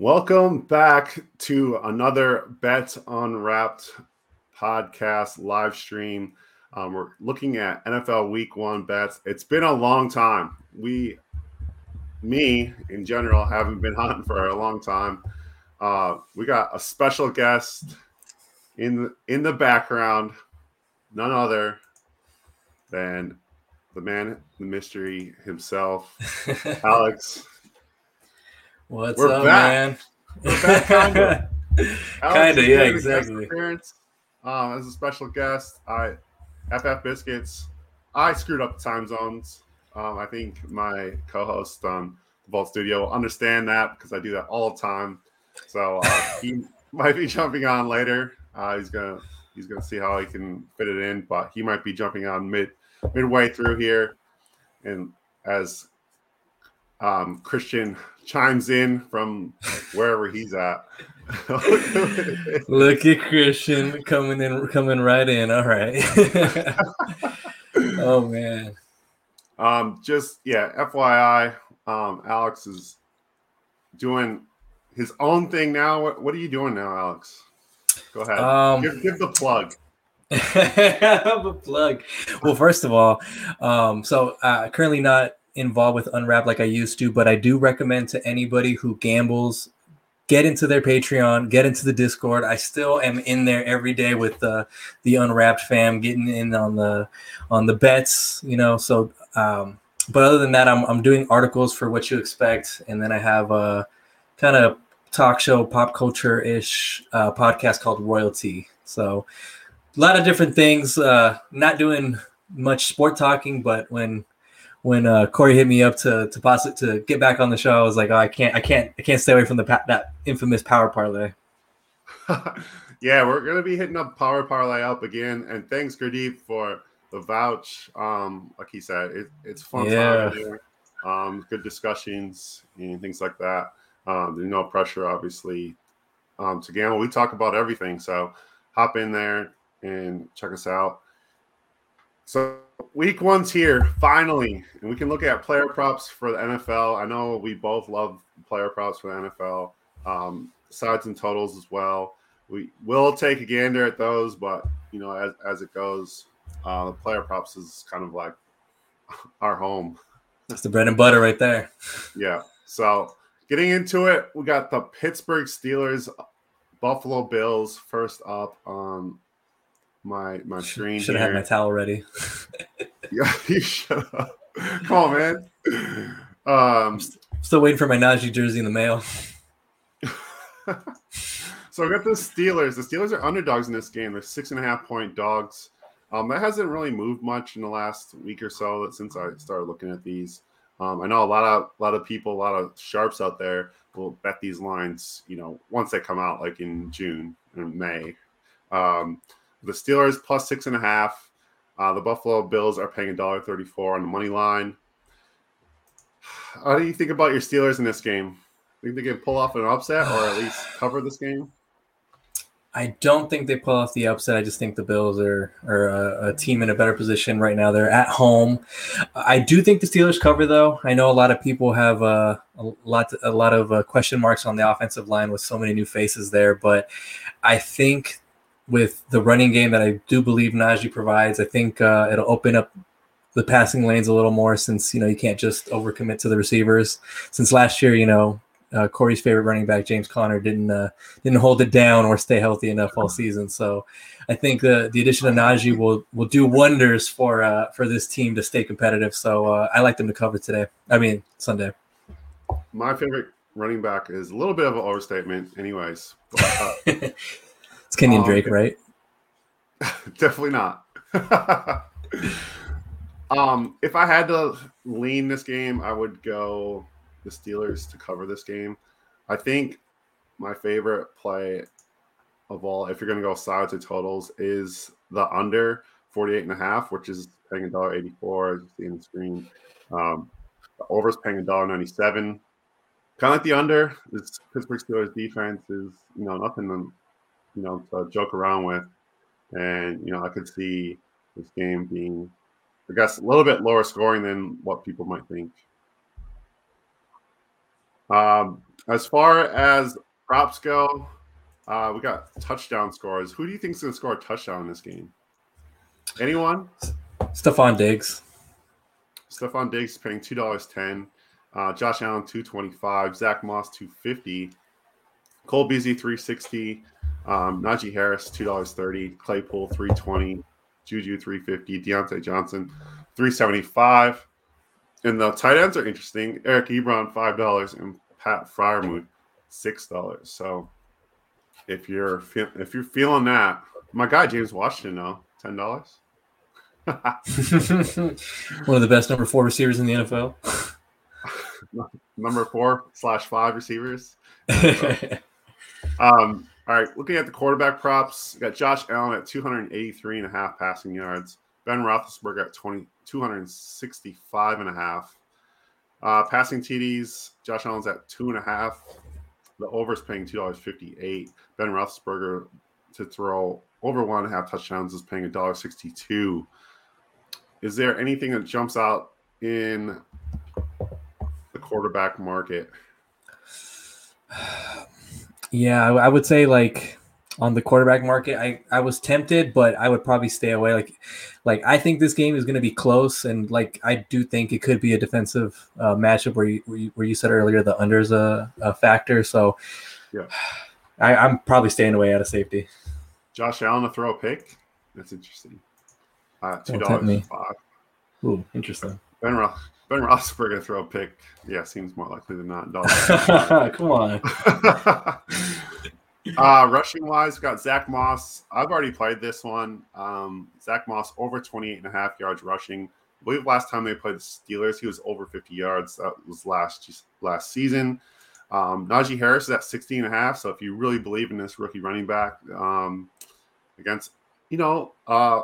Welcome back to another Bet Unwrapped podcast live stream. Um, we're looking at NFL Week One bets. It's been a long time. We, me in general, haven't been on for a long time. Uh, we got a special guest in in the background, none other than the man, the mystery himself, Alex. What's We're up, back. man? We're back, kinda. kinda, yeah, exactly. Appearance, um, as a special guest, I FF Biscuits. I screwed up the time zones. Um, I think my co-host on the Vault Studio will understand that because I do that all the time. So uh, he might be jumping on later. Uh, he's gonna he's gonna see how he can fit it in, but he might be jumping on mid midway through here. And as um, Christian chimes in from wherever he's at. Look at Christian coming in, coming right in. All right. oh man. Um, just yeah, FYI, um, Alex is doing his own thing now. What, what are you doing now, Alex? Go ahead. Um, give, give the plug. have a plug. Well, first of all, um, so uh, currently not involved with Unwrap like I used to, but I do recommend to anybody who gambles get into their Patreon, get into the Discord. I still am in there every day with the the Unwrapped fam, getting in on the on the bets, you know. So, um, but other than that, I'm I'm doing articles for what you expect, and then I have a kind of talk show, pop culture ish uh, podcast called Royalty. So, a lot of different things. Uh, not doing much sport talking, but when when uh, Corey hit me up to to pass it to get back on the show, I was like, oh, I can't, I can't, I can't stay away from the that infamous power parlay. yeah, we're gonna be hitting up power parlay up again, and thanks Gurdeep for the vouch. Um, like he said, it, it's fun yeah. time Um, good discussions and things like that. Um, there's no pressure, obviously, um, to gamble. We talk about everything, so hop in there and check us out. So week one's here finally, and we can look at player props for the NFL. I know we both love player props for the NFL, um, sides and totals as well. We will take a gander at those, but you know, as as it goes, uh, the player props is kind of like our home. That's the bread and butter right there. Yeah. So getting into it, we got the Pittsburgh Steelers, Buffalo Bills first up on my my screen. Should have had my towel ready. yeah, you. Come on, man. Um, still waiting for my Najee jersey in the mail. so I got the Steelers. The Steelers are underdogs in this game. They're six and a half point dogs. Um, that hasn't really moved much in the last week or so since I started looking at these. Um, I know a lot of a lot of people, a lot of sharps out there will bet these lines. You know, once they come out, like in June and May. Um, the Steelers plus six and a half. Uh, the Buffalo Bills are paying a dollar thirty-four on the money line. How do you think about your Steelers in this game? Think they can pull off an upset or at least cover this game? I don't think they pull off the upset. I just think the Bills are are a, a, team in a better position right now. They're at home. I do think the Steelers cover, though. I know a lot of people have uh, a lot a lot of uh, question marks on the offensive line with so many new faces there, but I think with the running game that I do believe Najee provides. I think uh, it'll open up the passing lanes a little more since you know you can't just overcommit to the receivers. Since last year, you know uh, Corey's favorite running back James Conner didn't uh, didn't hold it down or stay healthy enough all season. So I think the the addition of Najee will will do wonders for uh, for this team to stay competitive. So uh, I like them to cover today. I mean Sunday. My favorite running back is a little bit of an overstatement, anyways. It's Kenyan um, Drake, right? Definitely not. um, if I had to lean this game, I would go the Steelers to cover this game. I think my favorite play of all, if you're going to go sides or totals, is the under 48 and a half, which is paying a dollar 84 as you see on the screen. Um, the over is paying a dollar 97. Kind of like the under. This Pittsburgh Steelers defense is, you know, nothing you know, to joke around with. And, you know, I could see this game being, I guess, a little bit lower scoring than what people might think. Um, as far as props go, uh, we got touchdown scores. Who do you think is going to score a touchdown in this game? Anyone? Stefon Diggs. Stefon Diggs paying two dollars ten. Uh, Josh Allen two twenty five. Zach Moss two fifty. Cole Beasley three sixty. Um, Najee Harris two dollars thirty. Claypool three twenty. Juju three fifty. Diontae Johnson three seventy five. And the tight ends are interesting. Eric Ebron five dollars and Pat Freiermuth six dollars. So if you're if you're feeling that, my guy James Washington though ten dollars. One of the best number four receivers in the NFL. number four slash five receivers. um, all right, looking at the quarterback props, got Josh Allen at 283 and a half passing yards. Ben Roethlisberger at 20, 265 and a half. Uh, passing TDs, Josh Allen's at two and a half. The over's paying two dollars fifty eight. Ben Roethlisberger to throw over one and a half touchdowns is paying a dollar sixty two. Is there anything that jumps out in the quarterback market? Yeah, I would say like on the quarterback market, I, I was tempted, but I would probably stay away. Like, like I think this game is going to be close, and like I do think it could be a defensive uh, matchup where you, where you, where you said earlier the unders a, a factor. So, yeah, I, I'm probably staying away out of safety. Josh Allen to throw a pick. That's interesting. Uh, Two dollars five. Ooh, interesting. Ben Roth. Ben Roethlisberger throw a pick. Yeah, seems more likely than not. Come on. uh, rushing wise, got Zach Moss. I've already played this one. Um, Zach Moss over 28 and a half yards rushing. I believe last time they played the Steelers, he was over 50 yards. That was last last season. Um, Najee Harris is at 16 and a half. So if you really believe in this rookie running back um, against, you know, uh,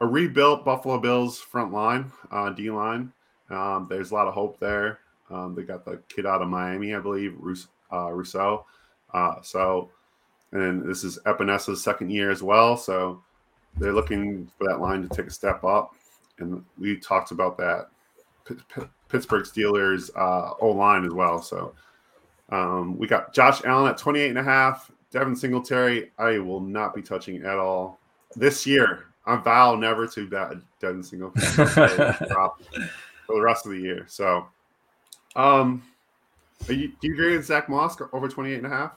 a rebuilt Buffalo Bills front line, uh, D line, um, there's a lot of hope there. Um, they got the kid out of Miami, I believe, Rous- uh, Rousseau. Uh, so, and this is Epenesa's second year as well. So they're looking for that line to take a step up. And we talked about that P- P- Pittsburgh Steelers uh, O line as well. So um, we got Josh Allen at 28 and a half. Devin Singletary, I will not be touching at all this year. I vow never to bet Devin Singletary for the rest of the year. So, um, you, do you agree with Zach Moss over 28 and a half?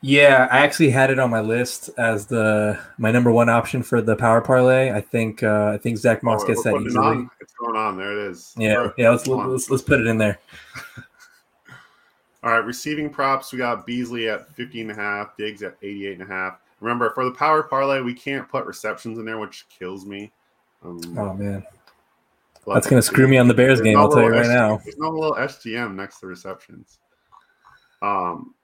Yeah, I actually had it on my list as the my number one option for the power parlay. I think uh, I think Zach Moss oh, gets that easily. It it's going on. There it is. Yeah, yeah. Let's, let's let's put it in there. All right, receiving props. We got Beasley at 50 and a half, Diggs at 88 and a half. Remember, for the power parlay, we can't put receptions in there, which kills me. Um, oh man, that's gonna screw me on the Bears game. I'll tell you right SG, now. There's no little SGM next to receptions. Um,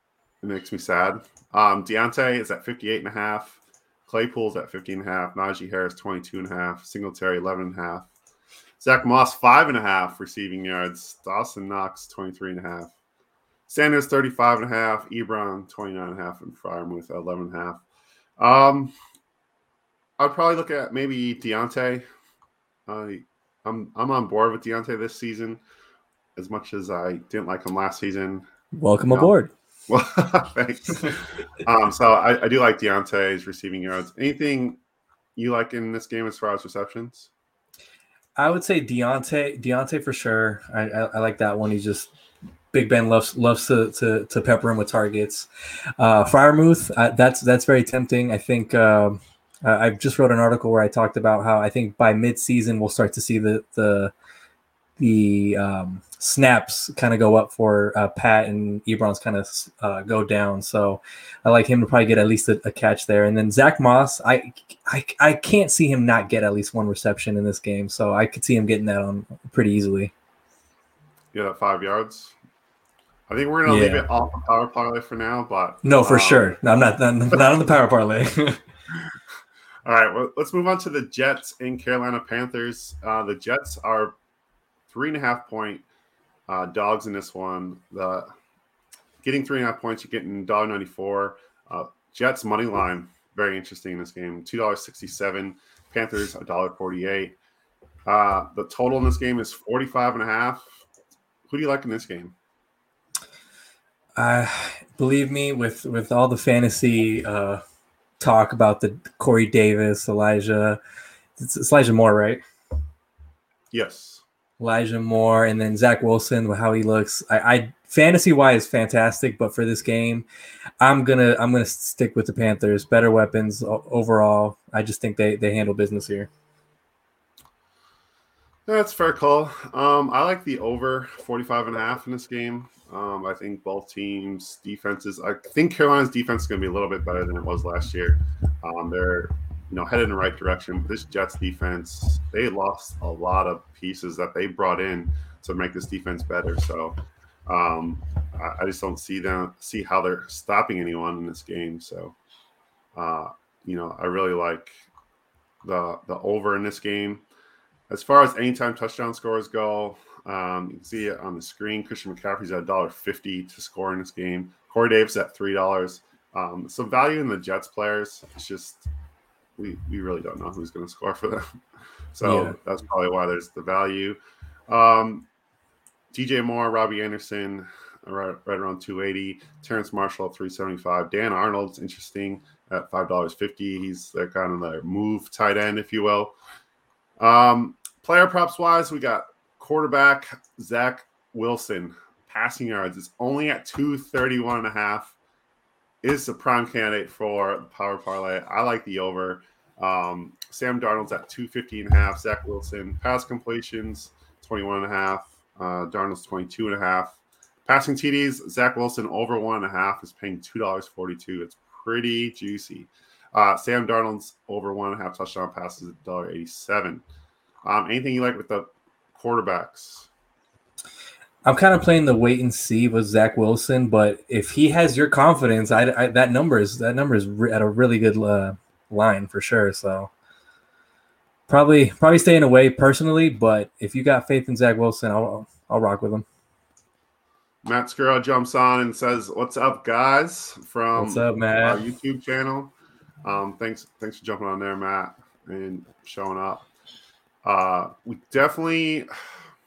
it makes me sad. Um, Diontae is at 58 and a half. Claypool's at 15 and a half. Najee Harris 22 and a half. Singletary 11 and a half. Zach Moss five and a half receiving yards. Dawson Knox 23 and a half. Sanders 35 and a half. Ebron 29 and a half. And Freiermuth 11 and a half. Um, I'd probably look at maybe Diontae. Uh, I'm I'm on board with Diontae this season, as much as I didn't like him last season. Welcome um, aboard. Well, thanks. um, so I, I do like Diontae's receiving yards. Anything you like in this game as far as receptions? I would say Diontae, Diontae for sure. I, I, I like that one. He's just Big Ben loves loves to to, to pepper him with targets. Uh, Freiermuth, uh, that's that's very tempting. I think uh, I just wrote an article where I talked about how I think by mid-season we'll start to see the the the um, snaps kind of go up for uh, Pat and Ebron's kind of uh, go down. So I like him to probably get at least a, a, catch there. And then Zach Moss, I, I I can't see him not get at least one reception in this game. So I could see him getting that on pretty easily. Yeah, five yards. I think we're gonna yeah. leave it off the power parlay for now, but no, for um, sure. No, I'm not not on the power parlay. All right, well, let's move on to the Jets and Carolina Panthers. Uh, the Jets are three and a half point uh, dogs in this one. The getting three and a half points, you're getting dollar ninety four. Uh, Jets money line, very interesting in this game. Two dollars sixty seven. Panthers a dollar forty eight. Uh, the total in this game is 45 and a half. Who do you like in this game? Uh, believe me, with with all the fantasy uh, talk about the Corey Davis, Elijah, it's, it's Elijah Moore, right? Yes. Elijah Moore, and then Zach Wilson, with how he looks. I, I fantasy wise fantastic, but for this game, I'm gonna I'm gonna stick with the Panthers. Better weapons overall. I just think they they handle business here. That's fair call. Um, I like the over 45 and a half in this game. Um, I think both teams' defenses. I think Carolina's defense is going to be a little bit better than it was last year. Um, they're you know headed in the right direction. This Jets defense, they lost a lot of pieces that they brought in to make this defense better. So um, I, I, just don't see them see how they're stopping anyone in this game. So uh, you know, I really like the the over in this game. As far as anytime touchdown scores go, um, you can see it on the screen. Christian McCaffrey's at $1.50 to score in this game. Corey Davis at $3. Um, some value in the Jets players. It's just we, we really don't know who's going to score for them. So yeah. that's probably why there's the value. Um, DJ Moore, Robbie Anderson, right, right around 280. Terrace Marshall at 375. Dan Arnold's interesting at $5.50. He's kind of the move tight end, if you will. Um, player props wise, we got quarterback Zach Wilson. Passing yards is only at 231 and a half. Is the prime candidate for the power parlay. I like the over. Um, Sam Darnold's at 250 and a half. Zach Wilson pass completions 21 and a half. Uh, Darnold's 22 and a half. Passing TDs, Zach Wilson over one and a half is paying $2.42. It's pretty juicy. Uh, Sam Darnold's over one and a half touchdown passes at $1.87. Um, anything you like with the quarterbacks? I'm kind of playing the wait and see with Zach Wilson, but if he has your confidence, I, I that number is that number is re- at a really good uh, line for sure. So probably probably staying away personally, but if you got faith in Zach Wilson, I'll I'll rock with him. Matt Skura jumps on and says, "What's up, guys?" From What's up, Matt? Our YouTube channel. Um, thanks, thanks for jumping on there, Matt, and showing up. Uh, we definitely,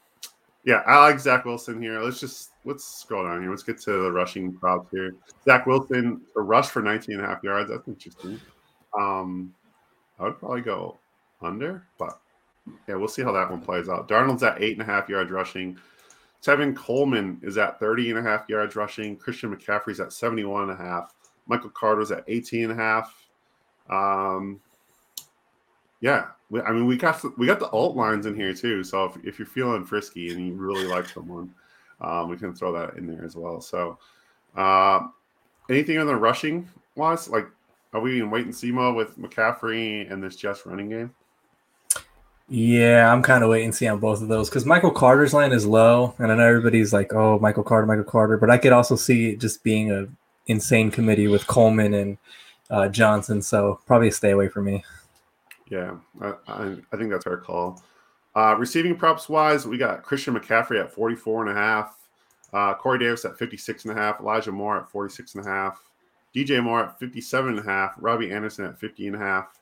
yeah, I like Zach Wilson here. Let's just let's scroll down here. Let's get to the rushing props here. Zach Wilson, a rush for 19 and a half yards. That's interesting. Um, I would probably go under, but yeah, we'll see how that one plays out. Darnold's at eight and a half yards rushing. Tevin Coleman is at 30 and a half yards rushing. Christian McCaffrey's at 71 and a half. Michael Carter's at 18 and a half. Um, yeah, I mean, we got we got the alt lines in here too. So if, if you're feeling frisky and you really like someone, um, we can throw that in there as well. So, uh, anything on the rushing wise, like, are we in wait and see mode with McCaffrey and this just running game? Yeah, I'm kind of waiting to see on both of those because Michael Carter's line is low, and I know everybody's like, "Oh, Michael Carter, Michael Carter," but I could also see it just being a insane committee with Coleman and uh, Johnson. So probably stay away from me. Yeah, I, I, I think that's our call. Uh, receiving props wise, we got Christian McCaffrey at 44 and a half, uh, Corey Davis at 56 and a half, Elijah Moore at 46 and a half, DJ Moore at 57 and a half, Robbie Anderson at 50 and a half,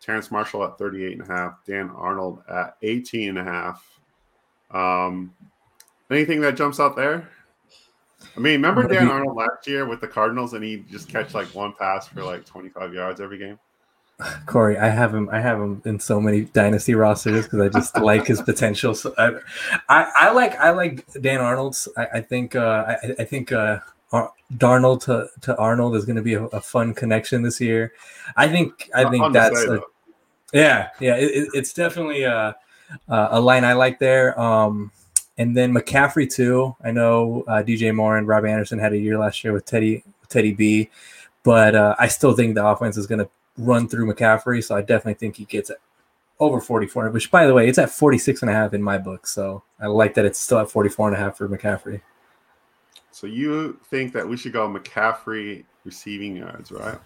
Terrace Marshall at 38 and a half, Dan Arnold at 18 and a half. Um, anything that jumps out there? I mean, remember Dan Arnold last year with the Cardinals and he just catch like one pass for like 25 yards every game? Corey, I have him. I have him in so many dynasty rosters because I just like his potential. So I, I, I, like I like Dan Arnold's. I, I think uh, I, I, think uh, Darnold to, to Arnold is going to be a, a, fun connection this year. I think I think that's a, yeah yeah. It, it's definitely a, a line I like there. Um, and then McCaffrey too. I know uh, DJ Moore and Rob Anderson had a year last year with Teddy Teddy B, but uh, I still think the offense is going to run through McCaffrey. So I definitely think he gets it over 44, which by the way, it's at 46 and a half in my book. So I like that it's still at 44 and a half for McCaffrey. So you think that we should go McCaffrey receiving yards, right?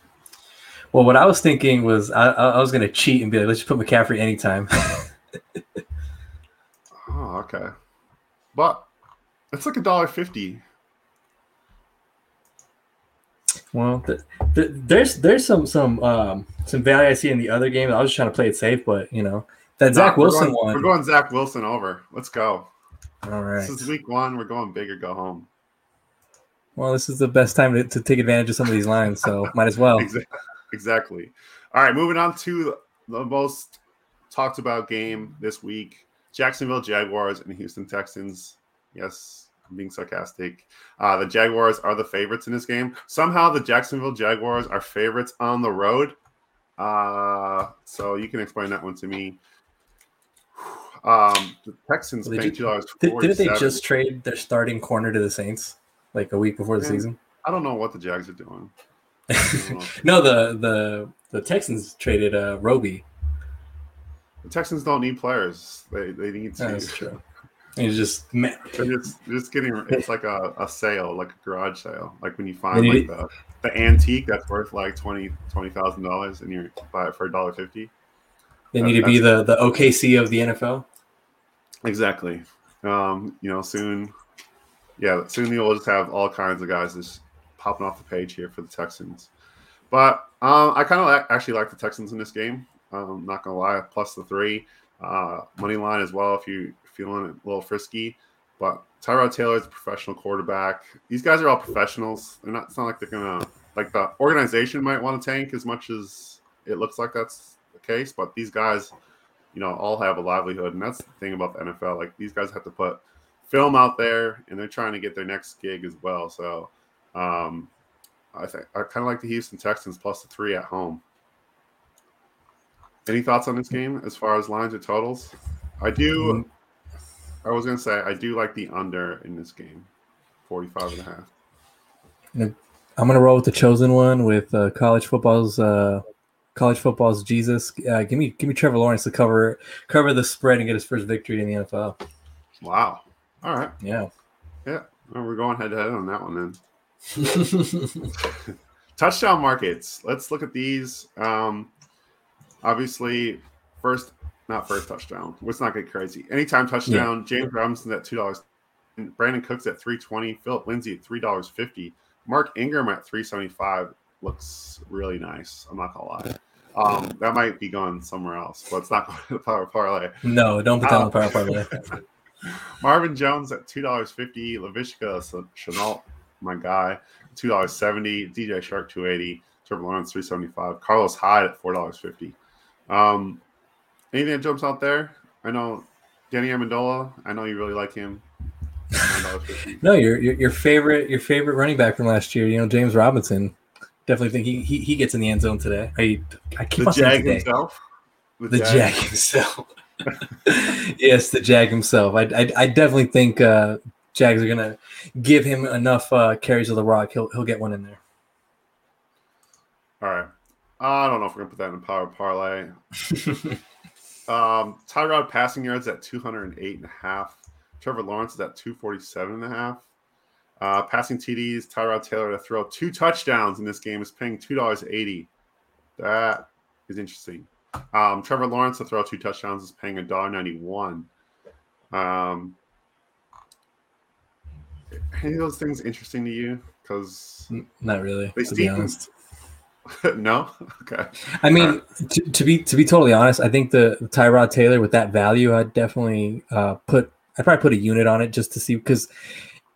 Well, what I was thinking was I, I was going to cheat and be like, let's just put McCaffrey anytime. oh, okay. But it's like a dollar fifty Well, the, the, there's there's some some um, some value I see in the other game. I was just trying to play it safe, but you know that Zach Wilson going, one. We're going Zach Wilson over. Let's go. All right. This is week one. We're going big or go home. well, this is the best time to, to take advantage of some of these lines, so might as well. Exactly. All right, moving on to the most talked about game this week Jacksonville Jaguars and Houston Texans. Yes, I'm being sarcastic. Uh, the Jaguars are the favorites in this game. Somehow, the Jacksonville Jaguars are favorites on the road. Uh, so you can explain that one to me. Um, the Texans well, paying two dollars. Didn't they just trade their starting corner to the Saints like a week before the Man, season? I don't know what the Jags are doing. no, the the the Texans traded uh Roby. The Texans don't need players. They they need to. That's true. He's just man. Just just getting it's like a, a sale, like a garage sale. Like when you find like the, the antique that's worth like twenty twenty thousand dollars and you buy it for a dollar fifty. They need to be the the OKC of the NFL. Exactly. Um, you know, soon, yeah, soon you'll just have all kinds of guys just popping off the page here for the Texans. But um, I kind of actually like the Texans in this game. Um, not gonna lie, plus the three uh, money line as well if you are feeling a little frisky. But Tyrod Taylor is a professional quarterback. These guys are all professionals. They're not. It's not like they're gonna like the organization might want to tank as much as it looks like that's the case. But these guys you know, all have a livelihood. And that's the thing about the NFL. Like these guys have to put film out there and they're trying to get their next gig as well. So um, I think I kind of like the Houston Texans plus the three at home. Any thoughts on this game as far as lines or totals? I do. Mm-hmm. I was going to say, I do like the under in this game 45 and a half. I'm going to roll with the chosen one with uh, college football's uh, college football's Jesus. Uh, give me give me Trevor Lawrence to cover cover the spread and get his first victory in the NFL. Wow. All right. Yeah. Yeah. Well, we're going head to head on that one then. Touchdown markets. Let's look at these. Um, obviously, first not first touchdown. Let's not get crazy. Anytime touchdown. Yeah. James Robinson at two dollars. Brandin Cooks at three twenty. Phillip Lindsay at three dollars fifty. Mark Ingram at three seventy five looks really nice. I'm not gonna lie. Um, that might be going somewhere else, but it's not going to the power parlay. No, don't put that on the power parlay. Marvin Jones at two dollars fifty. Laviska Shenault, my guy, two dollars seventy. DJ Chark two eighty. Trevor Lawrence three seventy five. Carlos Hyde at four dollars fifty. Um, anything that jumps out there? I know Danny Amendola. I know you really like him. no, your, your your favorite your favorite running back from last year. You know James Robinson definitely think he, he, he gets in the end zone today. I I keep the Jag himself. The, the Jag. Jag himself. yes, the Jag himself. I, I, I definitely think uh, Jags are gonna give him enough uh, carries of the rock. He'll he'll get one in there. All right. I don't know if we're gonna put that in a power parlay. um, Tyrod passing yards at 208 and a half. Trevor Lawrence is at 247 and a half. Uh, passing TDs, Tyrod Taylor to throw two touchdowns in this game is paying two dollars eighty. That is interesting. Um, Trevor Lawrence to throw two touchdowns is paying a dollar ninety one. Um, any of those things interesting to you? Because not really. They to be honest. no. Okay. I mean, right. to, to, be to be totally honest, I think the Tyrod Taylor with that value, I'd definitely uh, put. I'd probably put a unit on it just to see because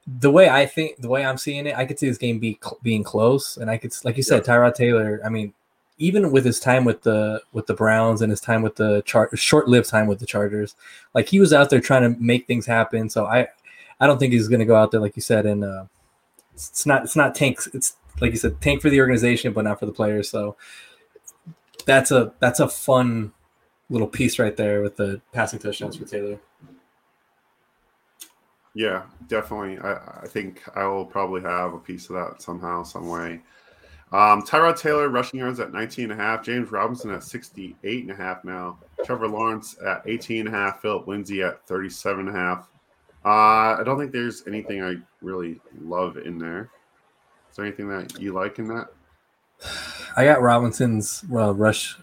the way I think, the way I'm seeing it, I could see this game be being close, and I could, like you said, yeah. Tyrod Taylor. I mean, even with his time with the with the Browns and his time with the char- short-lived time with the Chargers, like he was out there trying to make things happen. So I, I don't think he's going to go out there like you said, and uh, it's not it's not tanks. It's like you said, tank for the organization, but not for the players. So that's a that's a fun little piece right there with the passing touchdowns for Taylor. Yeah, definitely. I, I think I will probably have a piece of that somehow, some way. Um, Tyrod Taylor rushing yards at 19 and a half. James Robinson at 68 and a half now. Trevor Lawrence at 18 and a half. Phillip Lindsay at 37 and a half. Uh, I don't think there's anything I really love in there. There anything that you like in that? I got Robinson's well, rush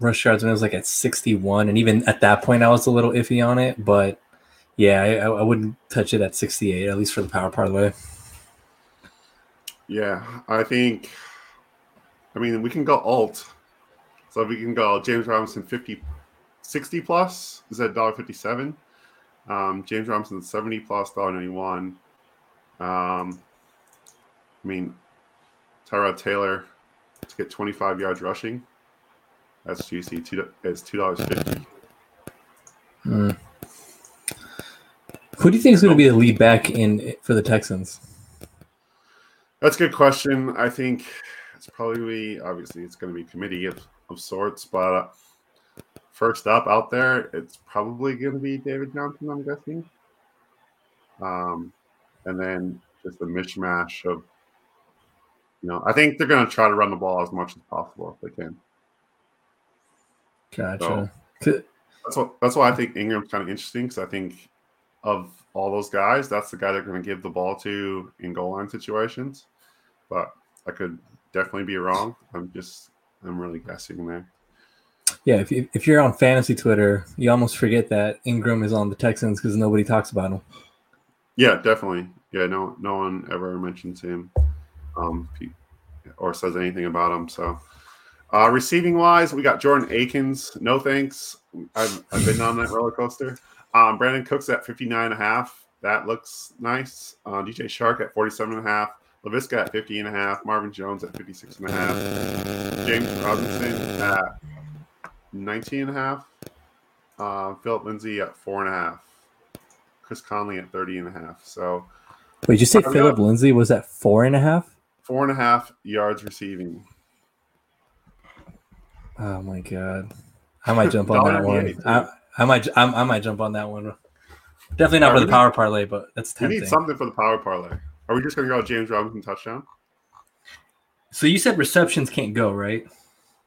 rush yards when it was like at 61, and even at that point, I was a little iffy on it. But yeah, I, I wouldn't touch it at 68, at least for the power part of parlay. Yeah, I think. I mean, we can go alt. So we can go James Robinson 50, 60 plus is that dollar fifty seven. Um, James Robinson 70 plus dollar ninety one. Um, I mean, Tyrod Taylor to get 25 yards rushing. That's juicy. Two, it's two dollars fifty. Mm. Who do you think is going to be the lead back in for the Texans? That's a good question. I think it's probably obviously it's going to be committee of, of sorts, but uh, first up out there, it's probably going to be David Johnson. I'm guessing. Um, and then just a mishmash of, you know, I think they're going to try to run the ball as much as possible if they can. Gotcha. So, that's what that's why I think Ingram's kind of interesting because I think of all those guys, that's the guy they're going to give the ball to in goal line situations. But I could definitely be wrong. I'm just I'm really guessing there. Yeah, if, you, if you're on fantasy Twitter, you almost forget that Ingram is on the Texans because nobody talks about him. Yeah, definitely. Yeah, no, no one ever mentions him, um, or says anything about him. So, uh, receiving wise, we got Jordan Akins. No thanks. I've, I've been on that roller coaster. Um, Brandin Cooks at 59 and a half. That looks nice. Uh, DJ Chark at 47 and a half. Laviska at 50 and a half. Marvin Jones at 56 and a half. James Robinson at 19 and a half. Uh, Phillip Lindsay at four and a half. Chris Conley at 30 and a half. So, wait, did you say Phillip Lindsay was at four and a half? Four and a half yards receiving. Oh my god, I might jump on that one. I, I, might, I, I, might jump on that one. Definitely not for the power parlay, but that's tempting. We need something for the power parlay. Are we just going to go James Robinson touchdown? So you said receptions can't go, right?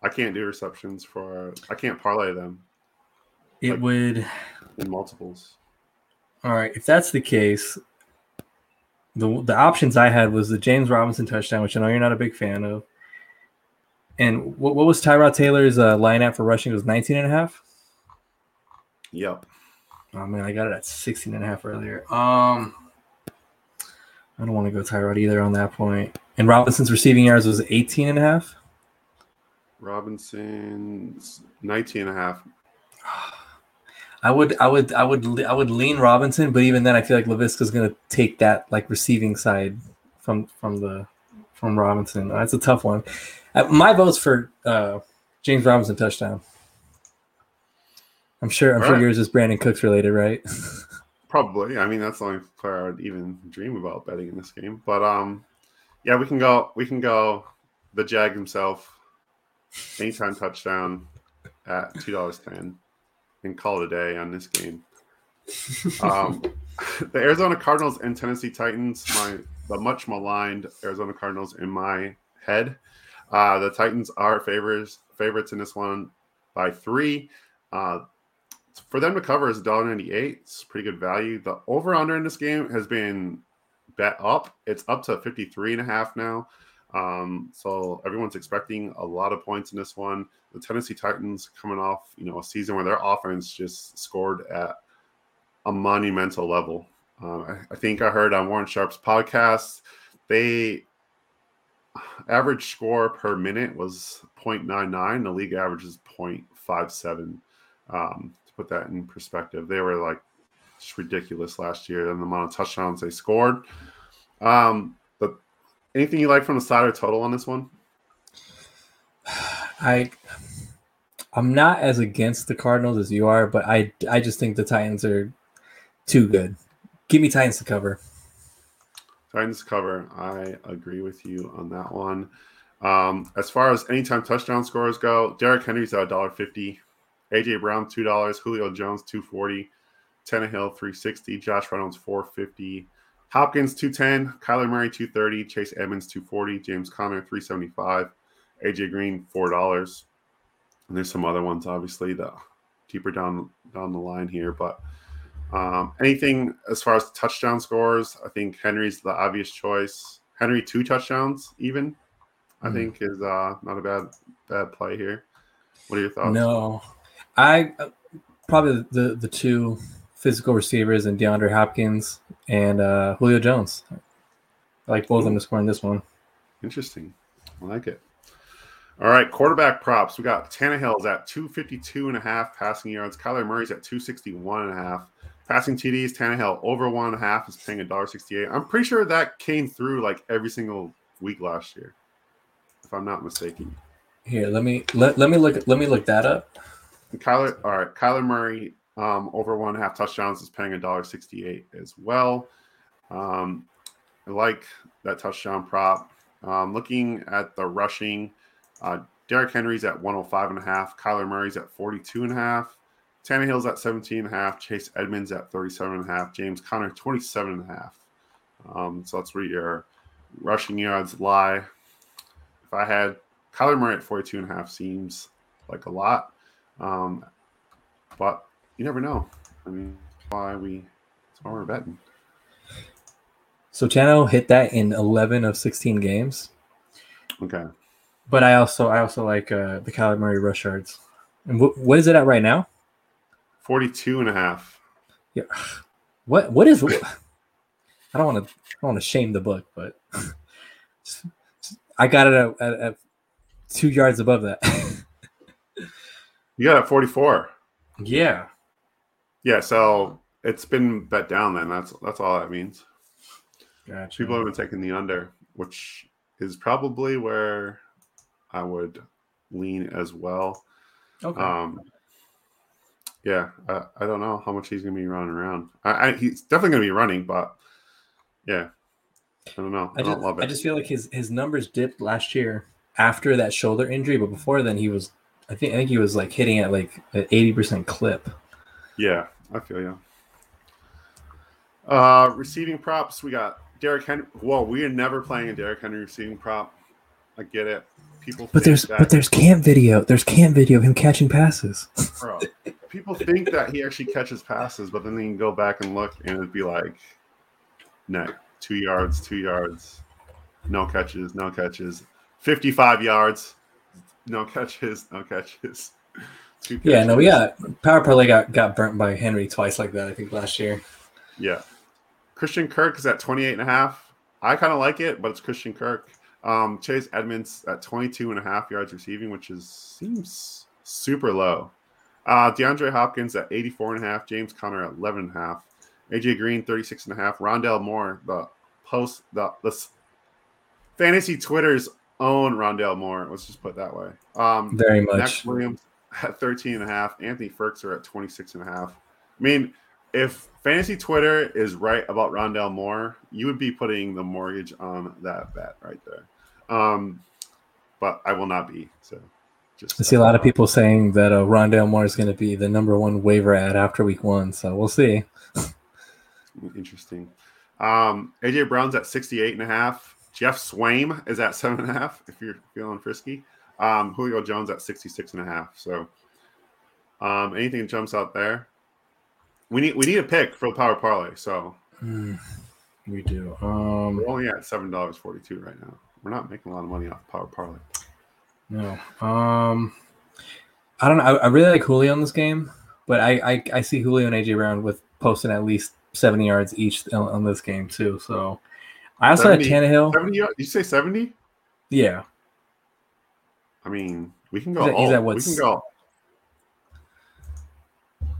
I can't do receptions for. I can't parlay them. It like, would in multiples. All right, if that's the case, the the options I had was the James Robinson touchdown, which I know you're not a big fan of. And what, what was Tyrod Taylor's uh, line out for rushing? It was 19 and a half? Yep. Oh man, I got it at 16 and a half earlier. Um I don't want to go Tyrod either on that point. And Robinson's receiving yards was 18 and a half. Robinson's 19 and a half. I would, I would, I would, I would lean Robinson, but even then, I feel like Laviska's going to take that like receiving side from from the from Robinson. That's a tough one. Uh, my vote's for uh, James Robinson touchdown. I'm sure. I'm All sure right. yours is Brandin Cooks related, right? Probably. I mean, that's the only player I would even dream about betting in this game. But um, yeah, we can go. We can go. The Jag himself, anytime touchdown at two dollars ten and call it a day on this game. Um, the Arizona Cardinals and Tennessee Titans, my the much maligned Arizona Cardinals in my head. Uh, the Titans are favors favorites in this one by three. Uh, for them to cover is $1.98. It's pretty good value. The over under in this game has been bet up. It's up to 53 and a half now. Um, so everyone's expecting a lot of points in this one. The Tennessee Titans coming off, you know, a season where their offense just scored at a monumental level. Um, I, I, think I heard on Warren Sharp's podcast, they average score per minute was 0.99. The league average is 0.57. Um, to put that in perspective, they were like just ridiculous last year and the amount of touchdowns they scored. Um, Anything you like from the side or total on this one? I I'm not as against the Cardinals as you are, but I I just think the Titans are too good. Give me Titans to cover. Titans to cover. I agree with you on that one. Um, as far as anytime touchdown scores go, Derrick Henry's at $1.50. AJ Brown $2, Julio Jones 240, Tannehill 360, Josh Reynolds 450, Hopkins 210, Kyler Murray 230, Chase Edmonds 240, James Conner 375, AJ Green $4. And there's some other ones obviously that deeper down down the line here, but um, anything as far as touchdown scores, I think Henry's the obvious choice. Henry two touchdowns even, I mm think is uh, not a bad bad play here. What are your thoughts? No, I uh, probably the the two physical receivers and DeAndre Hopkins and uh, Julio Jones. I like both of them to score in this one. Interesting. I like it. All right, quarterback props. We got Tannehill's at 252 and a half passing yards. Kyler Murray's at 261 and a half. Passing TDs, Tannehill over one and a half is paying $1.68. I'm pretty sure that came through like every single week last year, if I'm not mistaken. Here, let me let, let me look let me look that up. And Kyler, all right, Kyler Murray um, over one and a half touchdowns is paying a dollar sixty-eight as well. Um, I like that touchdown prop. Um, looking at the rushing, uh, Derrick Henry's at 105 and a half. Kyler Murray's at 42 and a half. Tannehill's at 17 and a half. Chase Edmonds at 37 and a half. James Conner 27 and a half. Um, so that's where your rushing yards lie. If I had Kyler Murray at 42 and a half seems like a lot. Um, but you never know. I mean, why we, that's why we're betting. So Chano hit that in 11 of 16 games. Okay. But I also I also like uh, the Kyler Murray rush yards. And wh- what is it at right now? 42 and a half. Yeah. What what is I don't want to I don't want to shame the book, but I got it at, at, at two yards above that. You got it at 44. yeah. Yeah, so it's been bet down then. That's that's all that means. Gotcha. People have been taking the under, which is probably where I would lean as well. okay. Um, yeah, I, I don't know how much he's going to be running around. I, I, he's definitely going to be running, but yeah, I don't know. I, I don't just, love it. I just feel like his his numbers dipped last year after that shoulder injury, but before then he was I think I think he was like hitting at like an eighty percent clip. Yeah, I feel you. Uh, receiving props, we got Derrick Henry. Whoa, we are never playing a Derrick Henry receiving prop. I get it. People, But there's but there's cam video. There's cam video of him catching passes. bro, people think that he actually catches passes, but then they can go back and look, and it'd be like, net two yards, two yards, no catches, no catches, fifty-five yards, no catches, no catches. Yeah, no, we got power parlay got got burnt by Henry twice like that. I think last year. Yeah. Christian Kirk is at 28 and a half. I kind of like it, but it's Christian Kirk. Um, Chase Edmonds at 22 and a half yards receiving, which is seems super low. Uh, DeAndre Hopkins at 84 and a half. James Conner at 11 and a half. AJ Green 36 and a half. Rondale Moore, the post, the, the fantasy Twitter's own Rondale Moore. Let's just put it that way. Um, Very Max much. Williams at 13 and a half. Anthony Firkser at 26 and a half. I mean, if fantasy Twitter is right about Rondale Moore, you would be putting the mortgage on that bet right there. Um, but I will not be. So just I see a lot of people saying that uh, Rondale Moore is going to be the number one waiver ad after week one. So we'll see. Interesting. Um, AJ Brown's at 68 and a half. Geoff Swaim is at seven and a half, if you're feeling frisky. Um, Julio Jones at 66 and a half. So um, anything that jumps out there. We need we need a pick for the power parlay. So we do. Um, we're only at seven dollars forty two right now. We're not making a lot of money off power parlay. no. Um, I don't know. I, I really like Julio in this game, but I, I I see Julio and AJ Brown with posting at least seventy yards each on, on this game too. So I also 70 had Tannehill. 70 yards? You say 70? Yeah, I mean, we can go He's at- he's all- at we can go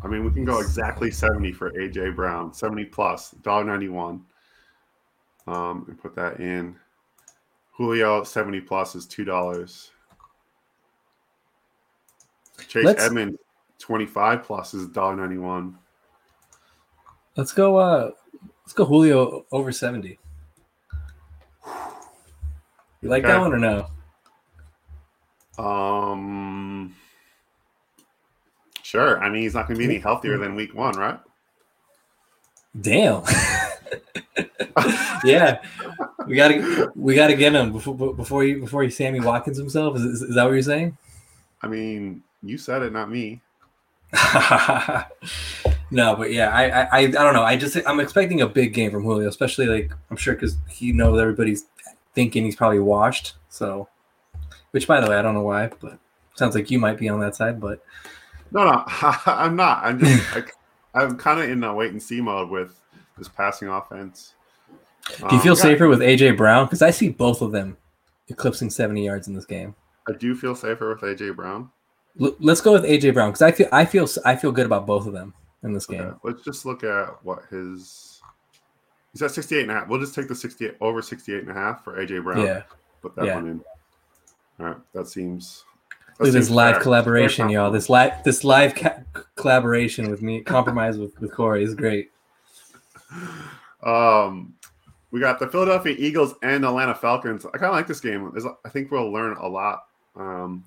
I mean, we can go exactly 70 for AJ Brown, 70 plus, $1.91. Um, and put that in. Julio 70 plus is two dollars. Chase Let's- Edmonds 25 plus is dollar ninety one. let's go. Uh, let's go Julio over seventy. You like that one or no? Um Sure. I mean he's not gonna be any healthier than week one, right? Damn. yeah, we gotta we gotta get him before before he before he Sammy Watkins himself. Is, is, is that what you're saying? I mean, you said it, not me. no, but yeah, I, I I I don't know. I just I'm expecting a big game from Julio, especially like I'm sure because he knows everybody's thinking he's probably washed. So, which by the way, I don't know why, but sounds like you might be on that side. But No, no, I'm not. I'm just like I'm kind of in a wait and see mode with this passing offense. do you Um, feel yeah, safer with AJ Brown? Because I see both of them eclipsing 70 yards in this game. I do feel safer with AJ Brown. L- let's go with AJ Brown because I feel I feel I feel good about both of them in this game. Okay, let's just look at what his He's at 68 and a half. We'll just take the 68 over 68 and a half for AJ Brown. Yeah. Put that Yeah. one in. All right. That seems. that Look at this live fair. collaboration, Fair y'all. This live this live ca- collaboration with me, compromise with, with Corey is great. Um, we got the Philadelphia Eagles and Atlanta Falcons. I kind of like this game. There's, I think we'll learn a lot um,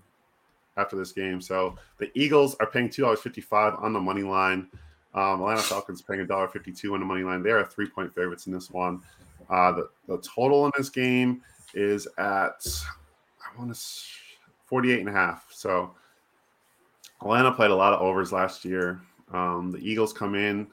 after this game. So the Eagles are paying two dollars fifty five on the money line. Um, Atlanta Falcons paying a dollar fifty two on the money line. They are three point favorites in this one. Uh, the the total in this game is at I want to 48 and a half. So Atlanta played a lot of overs last year. Um, the Eagles come in.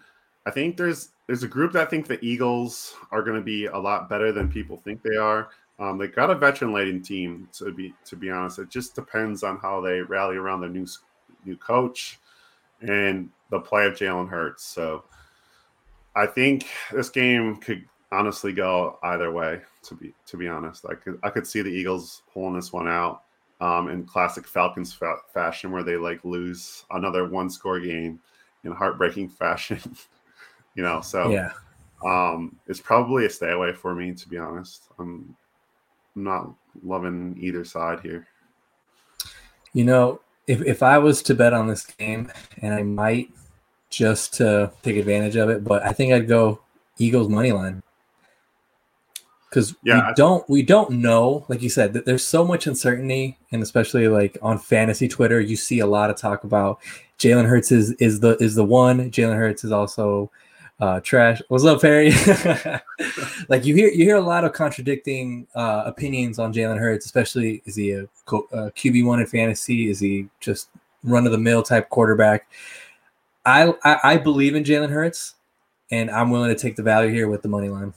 I think there's there's a group that think the Eagles are going to be a lot better than people think they are. Um, they got a veteran laden team to be to be honest. It just depends on how they rally around their new new coach and the play of Jalen Hurts. So I think this game could honestly go either way. To be to be honest, I could I could see the Eagles pulling this one out um, in classic Falcons fa- fashion, where they like lose another one score game in heartbreaking fashion. you know, so Yeah. um, it's probably a stay away for me, to be honest. I'm, I'm not loving either side here. You know, if if I was to bet on this game, and I might just to take advantage of it, but I think I'd go Eagles money line because Yeah, we don't we don't know. Like you said, that there's so much uncertainty, and especially like on fantasy Twitter, you see a lot of talk about Jalen Hurts is is the is the one. Jalen Hurts is also uh, trash. What's up, Perry? like you hear you hear a lot of contradicting uh, opinions on Jalen Hurts, especially is he a, a QB one in fantasy? Is he just run of the mill type quarterback? I, I I believe in Jalen Hurts, and I'm willing to take the value here with the money line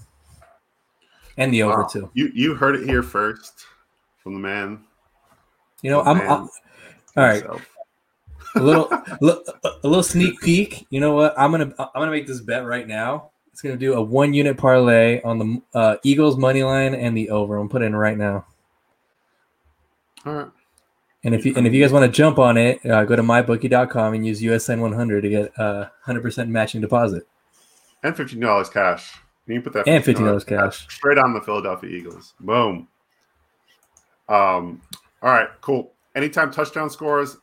and the over Wow. too. You you heard it here first from the man. You know, I'm, man I'm all right. a little a little sneak peek. You know what? I'm gonna I'm gonna make this bet right now. It's gonna do a one unit parlay on the uh, Eagles money line and the over. I'm putting it in right now. All right. And if you and if you guys want to jump on it, uh, go to mybookie.com and use USN 100 to get a 100% matching deposit. And fifteen dollars You put that And $15 cash. straight on the Philadelphia Eagles. Boom. Um. All right. Cool. Anytime touchdown scores.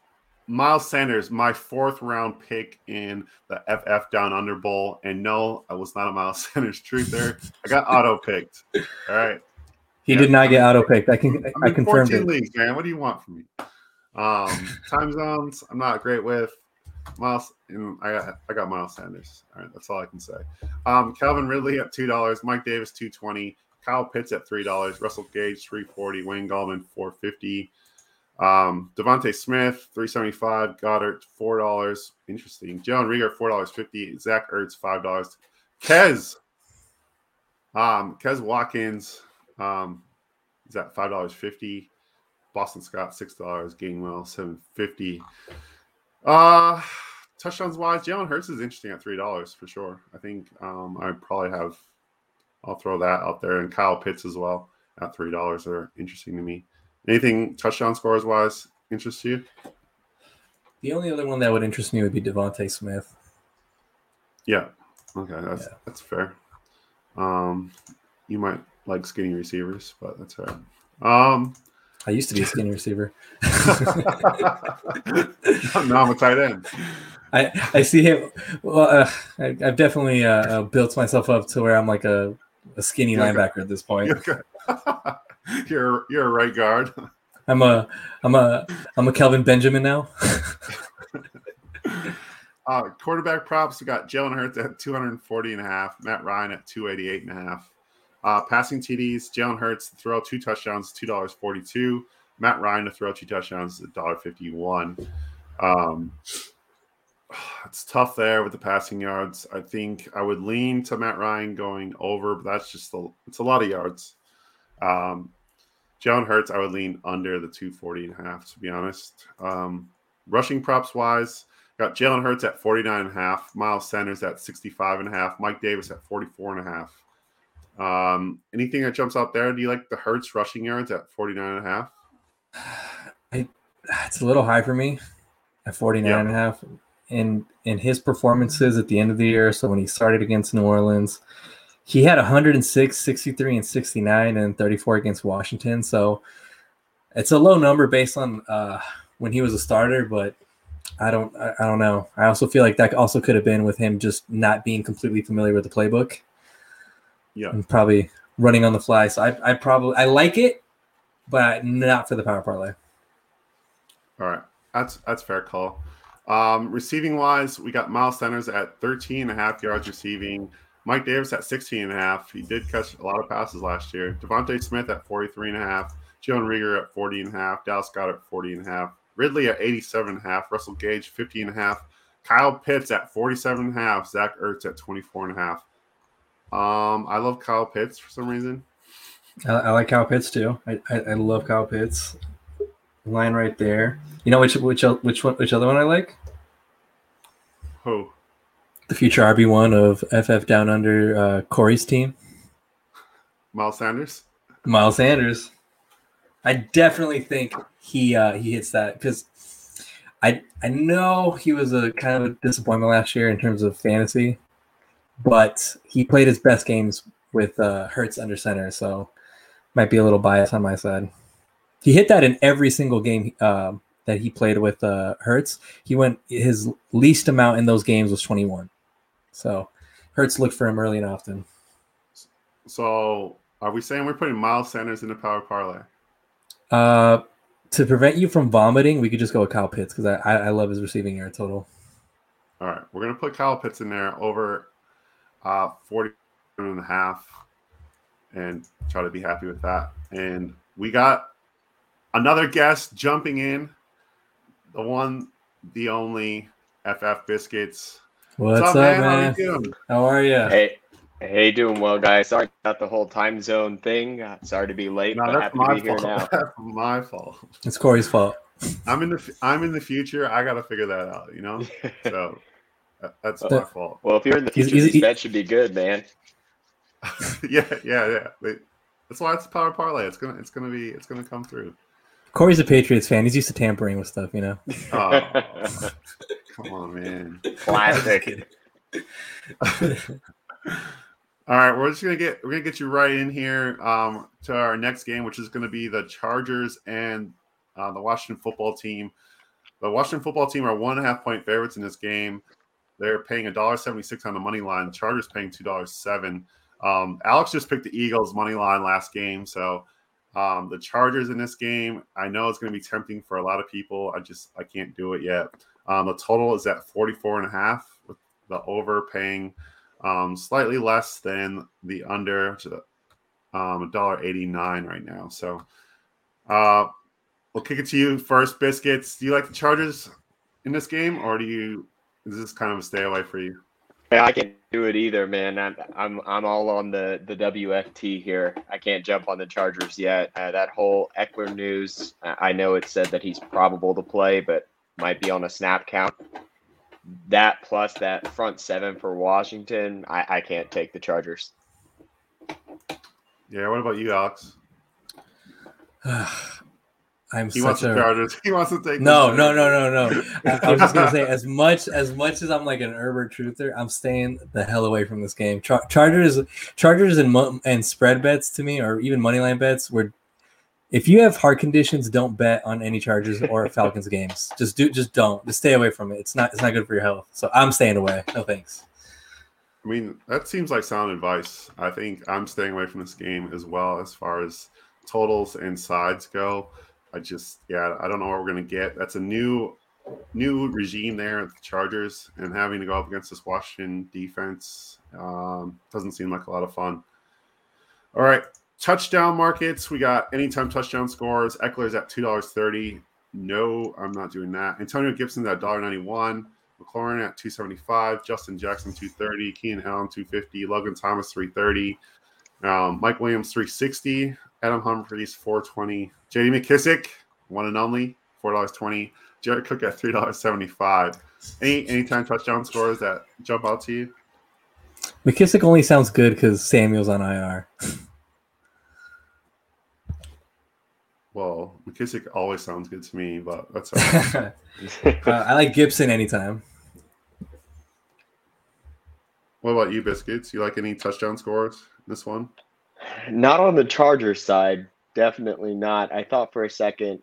Miles Sanders, my fourth round pick in the FF Down Under Bowl, and no, I was not a Miles Sanders truther. I got auto picked. All right. He Yeah, did not get I'm- auto picked. I can I'm I confirmed 14 it. leagues, man. What do you want from me? Um, time zones, I'm not great with. Miles, I got I got Miles Sanders. All right, that's all I can say. Um, Calvin Ridley at two dollars, Mike Davis two twenty, Kyle Pitts at three dollars, Russell Gage three forty, Wayne Gallman four fifty, um, DeVonta Smith three seventy five, Goddard four dollars. Interesting. Jalen Reagor four dollars fifty, Zach Ertz five dollars, Quez, um, Quez Watkins, um, is at five dollars fifty. Boston Scott six dollars. Gainwell seven fifty. Uh touchdowns wise, Jalen Hurts is interesting at three dollars for sure. I think um, I probably have. I'll throw that out there, and Kyle Pitts as well at three dollars are interesting to me. Anything touchdown scores wise interests you? The only other one that would interest me would be DeVonta Smith. Yeah. Okay, that's Yeah. that's fair. Um, you might like skinny receivers, but that's fair. Um, I used to be a skinny receiver. now I'm a tight end. I, I see him. Well, uh, I, I've definitely uh, uh, built myself up to where I'm like a, a skinny You're linebacker at this point. You're, you're you're a right guard. I'm a I'm a I'm a Kelvin Benjamin now. Uh, quarterback props, we got Jalen Hurts at 240 and a half, Matt Ryan at 288 and a half. Uh, passing TDs, Jalen Hurts to throw two touchdowns, $2.42. Matt Ryan to throw out two touchdowns, a $1.51. Um, it's tough there with the passing yards. I think I would lean to Matt Ryan going over, but that's just a, it's a lot of yards. Um, Jalen Hurts, I would lean under the 240 and a half, to be honest. Um, rushing props wise, got Jalen Hurts at 49 and a half, Miles Sanders at 65 and a half, Mike Davis at 44 and a half. Um, anything that jumps out there? Do you like the Hurts rushing yards at 49 and a half? It's a little high for me at 49 Yeah. and a half. In in his performances at the end of the year, so when he started against New Orleans, he had 106, 63, and 69, and 34 against Washington. So it's a low number based on uh, when he was a starter, but I don't I, I don't know. I also feel like that also could have been with him just not being completely familiar with the playbook. Yeah. And probably running on the fly. So I I probably I like it, but not for the power parlay. All right. That's that's fair call. Um, receiving wise, we got Miles Sanders at 13 and a half yards receiving. Mike Davis at 16 and a half. He did catch a lot of passes last year. DeVonta Smith at 43 and a half. Jalen Reagor at 40 and a half. Dallas Scott at 40 and a half. Ridley at 87 and a half. Russell Gage 50 and a half. Kyle Pitts at 47 and a half. Zach Ertz at 24 and a half. Um, I love Kyle Pitts for some reason. I, I like Kyle Pitts too. I, I, I love Kyle Pitts. Line right there. You know which which which one which other one I like? Who? The future RB one of FF Down Under uh, Corey's team. Miles Sanders. Miles Sanders. I definitely think he uh, he hits that because I I know he was a kind of a disappointment last year in terms of fantasy, but he played his best games with uh, Hurts under center, so might be a little bias on my side. He hit that in every single game uh, that he played with uh, Hurts. He went his least amount in those games was 21. So Hurts looked for him early and often. So are we saying we're putting Miles Sanders in the power parlay? Uh, to prevent you from vomiting, we could just go with Kyle Pitts because I, I, I love his receiving yard total. All right, we're gonna put Kyle Pitts in there over uh 40 and a half and try to be happy with that. And we got another guest jumping in, the one, the only FF Biscuits. What's, What's up, man? man? How, are you? How are you? Hey, hey, doing well, guys. Sorry about the whole time zone thing. Uh, sorry to be late, no, but happy to be fault. here now. That's my fault. It's Corey's fault. I'm in the I'm in the future. I got to figure that out. You know, so that's well, my fault. Well, if you're in the future, he's, he's, this should be good, man. yeah, yeah, yeah. That's why it's a power parlay. It's gonna, it's gonna be, it's gonna come through. Corey's a Patriots fan. He's used to tampering with stuff, you know. Oh, come on, man. Classic. All right, we're just gonna get we're gonna get you right in here um, to our next game, which is gonna be the Chargers and uh, the Washington Football Team. The Washington Football Team are one and a half point favorites in this game. They're paying a dollar seventy six on the money line. The Chargers paying two dollars seven. Um, Alex just picked the Eagles money line last game, so um, the Chargers in this game, I know it's going to be tempting for a lot of people. I just I can't do it yet. Um, the total is at 44 and a half with the over paying um, slightly less than the under, is um, a dollar 89 right now. So uh, we'll kick it to you first, biscuits. Do you like the Chargers in this game, or do you is this kind of a stay away for you? Yeah, I can't do it either, man. I'm I'm I'm all on the the WFT here. I can't jump on the Chargers yet. Uh, that whole Ekeler news, I know it said that he's probable to play, but might be on a snap count. That plus that front seven for Washington, I, I can't take the Chargers. Yeah, what about you, Alex? I'm he such wants a Chargers. He wants to take no, no, no, no, no. I, I was just gonna say, as much as much as I'm like an Herbert truther, I'm staying the hell away from this game. Char- Chargers, Chargers, and and spread bets to me, or even money line bets, where if you have heart conditions, don't bet on any Chargers or Falcons games. Just do, just don't. Just stay away from it. It's not, it's not good for your health. So I'm staying away. No thanks. I mean, that seems like sound advice. I think I'm staying away from this game as well as far as totals and sides go. I just, yeah, I don't know what we're gonna get. That's a new, new regime there at the Chargers, and having to go up against this Washington defense um, doesn't seem like a lot of fun. All right, touchdown markets. We got anytime touchdown scores. Ekeler's at two dollars thirty. No, I'm not doing that. Antonio Gibson's at $1.91. McLaurin at 275. Justin Jackson 230. Keenan Allen 250. Logan Thomas 330. Um, Mike Williams 360. Adam Humphries 420. JD McKissic, one and only, four dollars twenty. Jared Cook at three dollars seventy five. Any anytime touchdown scores that jump out to you? McKissic only sounds good because Samuel's on IR. well, McKissic always sounds good to me, but that's. uh, I like Gibson anytime. What about you, Biscuits? You like any touchdown scores in this one? Not on the Chargers side. Definitely not. I thought for a second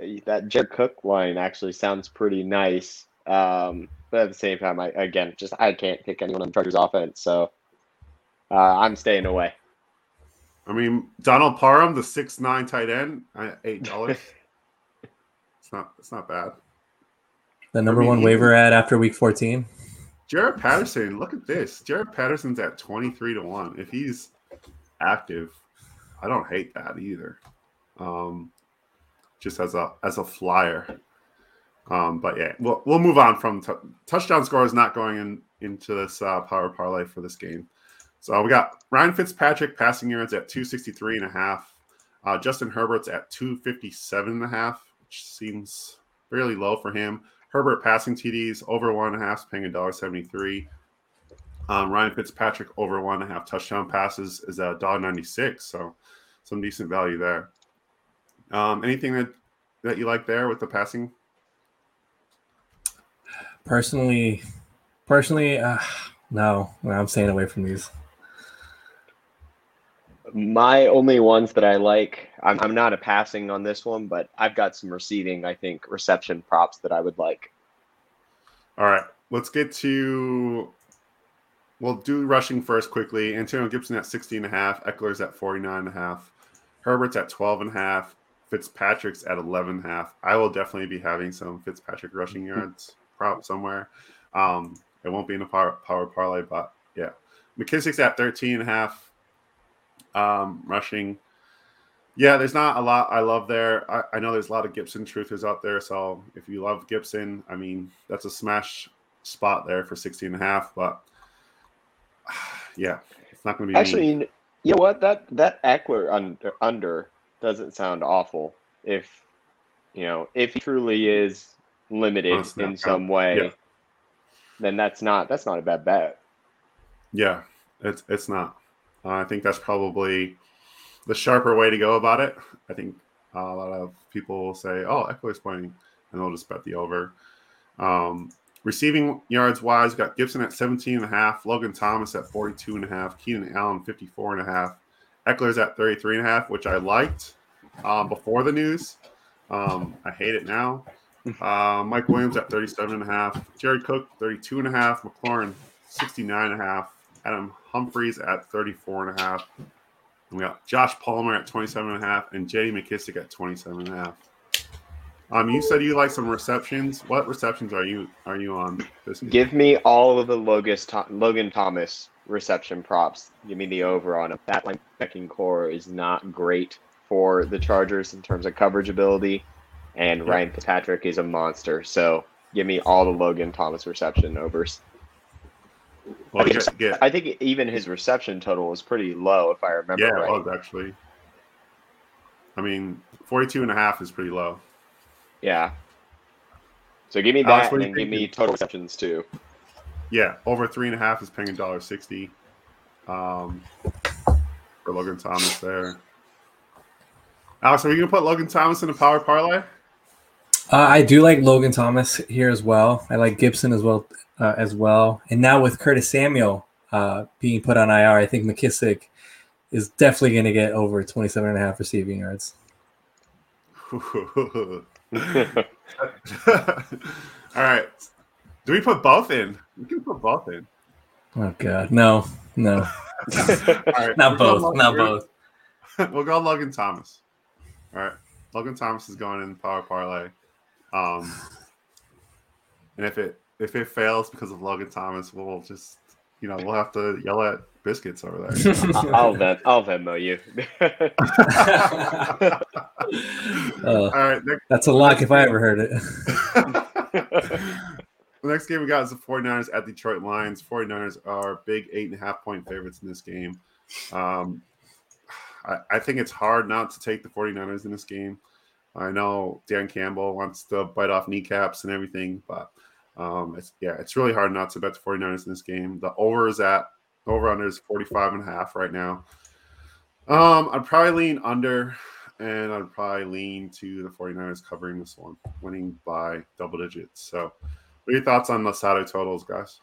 eh, that Jared Cook line actually sounds pretty nice. Um, but at the same time, I again just I can't pick anyone on the Chargers offense, so uh, I'm staying away. I mean, Donald Parham, the six nine tight end, eight dollars. it's not it's not bad. The number I mean, one waiver ad after week fourteen. Jaret Patterson, look at this. Jaret Patterson's at twenty three to one. If he's active, I don't hate that either. Um, just as a as a flyer. Um, but yeah, we'll we'll move on from t- touchdown score is not going in into this uh, power parlay for this game. So we got Ryan Fitzpatrick passing yards at 263 and a half. Uh, Justin Herbert's at 257 and a half, which seems fairly low for him. Herbert passing TDs over one and a half, paying a dollar seventy three. Um, Ryan Fitzpatrick over one and a half touchdown passes is at dollar ninety six. So some decent value there. Um, anything that that you like there with the passing? Personally, personally, uh, no, I'm staying away from these. My only ones that I like, I'm, I'm not a passing on this one, but I've got some receiving, I think, reception props that I would like. All right, let's get to. We'll do rushing first quickly. Antonio Gibson at 16 and a half, Ekeler's at 49 and a half, Herbert's at 12 and a half, Fitzpatrick's at 11 and a half. I will definitely be having some Fitzpatrick rushing yards prop somewhere. Um, it won't be in a power, power parlay, but yeah. McKissic's at 13 and a half, um, rushing. Yeah, there's not a lot I love there. I, I know there's a lot of Gibson truthers out there. So if you love Gibson, I mean, that's a smash spot there for 16 and a half. But yeah, it's not going to be actually. Me. You know what? That that Ekeler under, under doesn't sound awful. If you know, if he truly is limited in some way, yeah. then that's not that's not a bad bet. Yeah, it's it's not. Uh, I think that's probably the sharper way to go about it. I think a lot of people will say, "Oh, Ekeler's playing," and they'll just bet the over. Um, receiving yards wise, got Gibson at 17 and a half, Logan Thomas at 42 and a half, Keenan Allen 54 and a half, Ekeler's at 33 and a half, which I liked um, before the news. Um, I hate it now. Uh, Mike Williams at 37 and a half, Jared Cook 32 and a half, McLaurin 69 and a half, Adam Humphries at 34 and a half. And we got Josh Palmer at 27 and a half and J.D. McKissic at 27 and a half. Um, you said you like some receptions. What receptions are you are you on? This Give me all of the Logan, Logan Thomas reception props. Give me the over on it. That linebacking core is not great for the Chargers in terms of coverage ability, and Ryan Fitzpatrick is a monster. So give me all the Logan Thomas reception overs. Well, I, think, get, I think even his reception total was pretty low, if I remember yeah, right. it was actually. I mean, 42 and a half is pretty low. Yeah. So give me that Alex, and then give me total receptions too. Yeah, over three and a half is paying a dollar sixty. Um, for Logan Thomas there. Alex, are you gonna put Logan Thomas in a power parlay? Uh, I do like Logan Thomas here as well. I like Gibson as well uh, as well. And now with Curtis Samuel uh, being put on IR, I think McKissic is definitely going to get over 27 and a half receiving yards. All right. Do we put both in? We can put both in. Oh God, no, no. right. Not both. Not both. we'll go Logan Thomas. All right. Logan Thomas is going in power parlay. Um, and if it if it fails because of Logan Thomas, we'll just you know we'll have to yell at biscuits over there. I'll vet, I'll Venmo you. uh, All right, next, that's a lock if I ever heard it. the next game we got is the 49ers at Detroit Lions. 49ers are big eight and a half point favorites in this game. Um, I, I think it's hard not to take the 49ers in this game. I know Dan Campbell wants to bite off kneecaps and everything, but um, it's yeah, it's really hard not to bet the 49ers in this game. The over is at over under is 45 and a half right now. Um, I'd probably lean under, and I'd probably lean to the 49ers covering this one, winning by double digits. So, what are your thoughts on the Saturday totals, guys?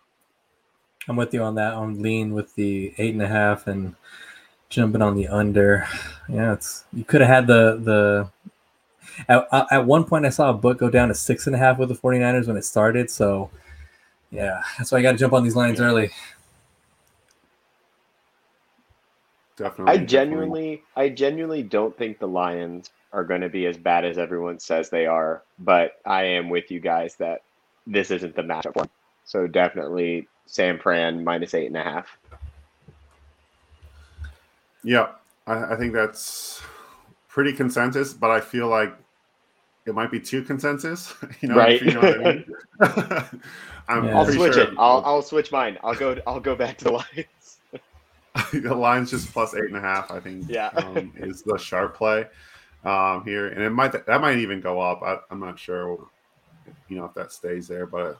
I'm with you on that. I'm lean with the eight and a half and jumping on the under. Yeah, it's you could have had the the. At, at one point, I saw a book go down to six and a half with the 49ers when it started. So, yeah, that's why I got to jump on these lines early. Definitely. I genuinely, definitely. I genuinely don't think the Lions are going to be as bad as everyone says they are. But I am with you guys that this isn't the matchup one. So definitely San Fran minus eight and a half. Yeah, I, I think that's pretty consensus, but I feel like it might be too consensus. You know, right? You know I mean. i will switch sure. it. I'll I'll switch mine. I'll go. I'll go back to the Lions. the line's just plus eight and a half. I think. Yeah, um, is the sharp play um, here, and it might that might even go up. I, am not sure, you know, if that stays there, but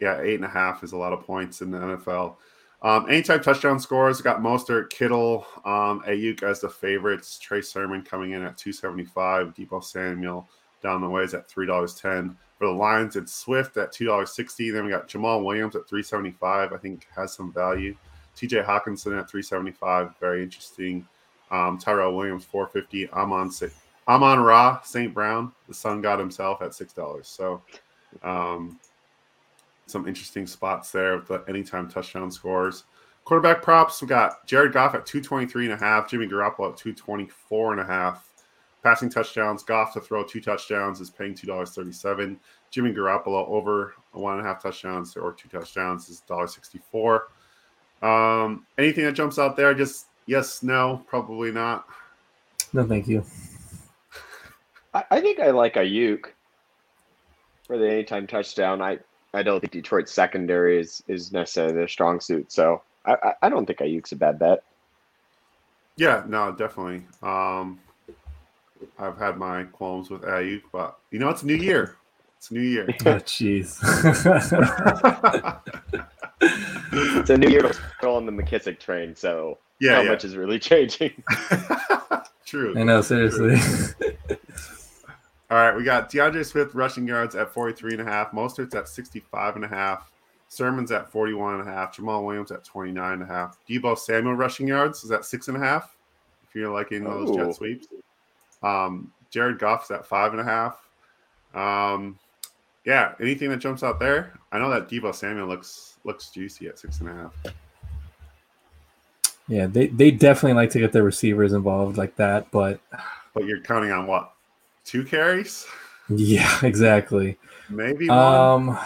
yeah, eight and a half is a lot of points in the NFL. Um, anytime touchdown scores got Mostert, Kittle, um, Aiyuk as the favorites. Trey Sermon coming in at 275. Deebo Samuel down the ways at three dollars ten. For the Lions, it's Swift at two dollars sixty. Then we got Jamaal Williams at three seventy five. I think has some value. T.J. Hockenson at three seventy five. Very interesting. Um, Tyrell Williams, 450. Amon Amon Ra, St. Brown, the sun god himself at six dollars. So um, some interesting spots there with the anytime touchdown scores. Quarterback props, we got Jared Goff at 223 and a half, Jimmy Garoppolo at 224 and a half. Passing touchdowns, Goff to throw two touchdowns is paying $2.37. Jimmy Garoppolo over one and a half touchdowns or two touchdowns is $1.64. Um, anything that jumps out there, just Yes, no, probably not. No, thank you. I, I think I like Aiyuk for the anytime touchdown. I, I don't think Detroit's secondary is, is necessarily their strong suit. So I, I don't think Aiyuk's a bad bet. Yeah, no, definitely. Um, I've had my qualms with Aiyuk, but you know, it's a new year. It's a new year. oh, jeez. it's a new year on the McKissic train, so yeah, how yeah. much is really changing. True. I know, seriously. All right, we got D'Andre Swift rushing yards at 43 and a half, Mostert's at 65 and a half, Sermon's at 41 and a half, Jamaal Williams at 29 and a half. Deebo Samuel rushing yards is at six and a half. If you're liking those Ooh. jet sweeps. Um, Jared Goff's at five and a half. Um, yeah, anything that jumps out there? I know that Deebo Samuel looks looks juicy at six and a half. Yeah, they, they definitely like to get their receivers involved like that, but but you're counting on what? Two carries? Yeah, exactly. Maybe one. Um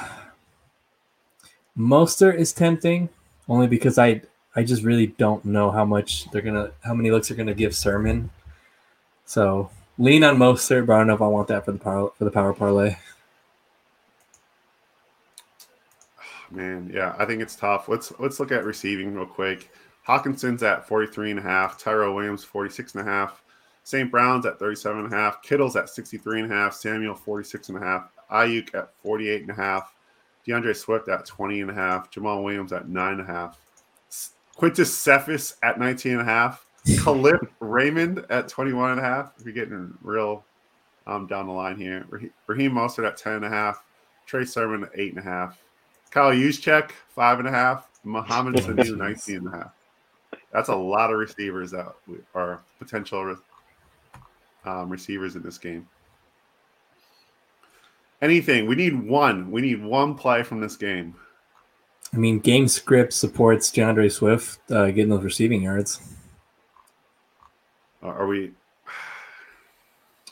Mostert is tempting only because I I just really don't know how much they're gonna how many looks they're gonna give Sermon. So lean on Mostert, but I don't know if I want that for the power for the power parlay. Man, yeah, I think it's tough. Let's let's look at receiving real quick. Hockenson's at 43 and a half, Tyrell Williams 46 and a half, St. Brown's at 37 and a half, Kittle's at 63 and a half, Samuel 46 and a half, Aiyuk at 48 and a half, D'Andre Swift at 20 and a half, Jamaal Williams at nine and a half, Quintus Cephus at 19 and a half, Kalif Raymond at 21 and a half. If you're getting real um, down the line here, Raheem Mostert at 10 and a half, Trey Sermon at eight and a half, Kyle Juszczyk five and a half, Mohamed Sanu 19 and a half. That's a lot of receivers that are potential um, receivers in this game. Anything. We need one. We need one play from this game. I mean, game script supports D'Andre Swift uh, getting those receiving yards. Are we?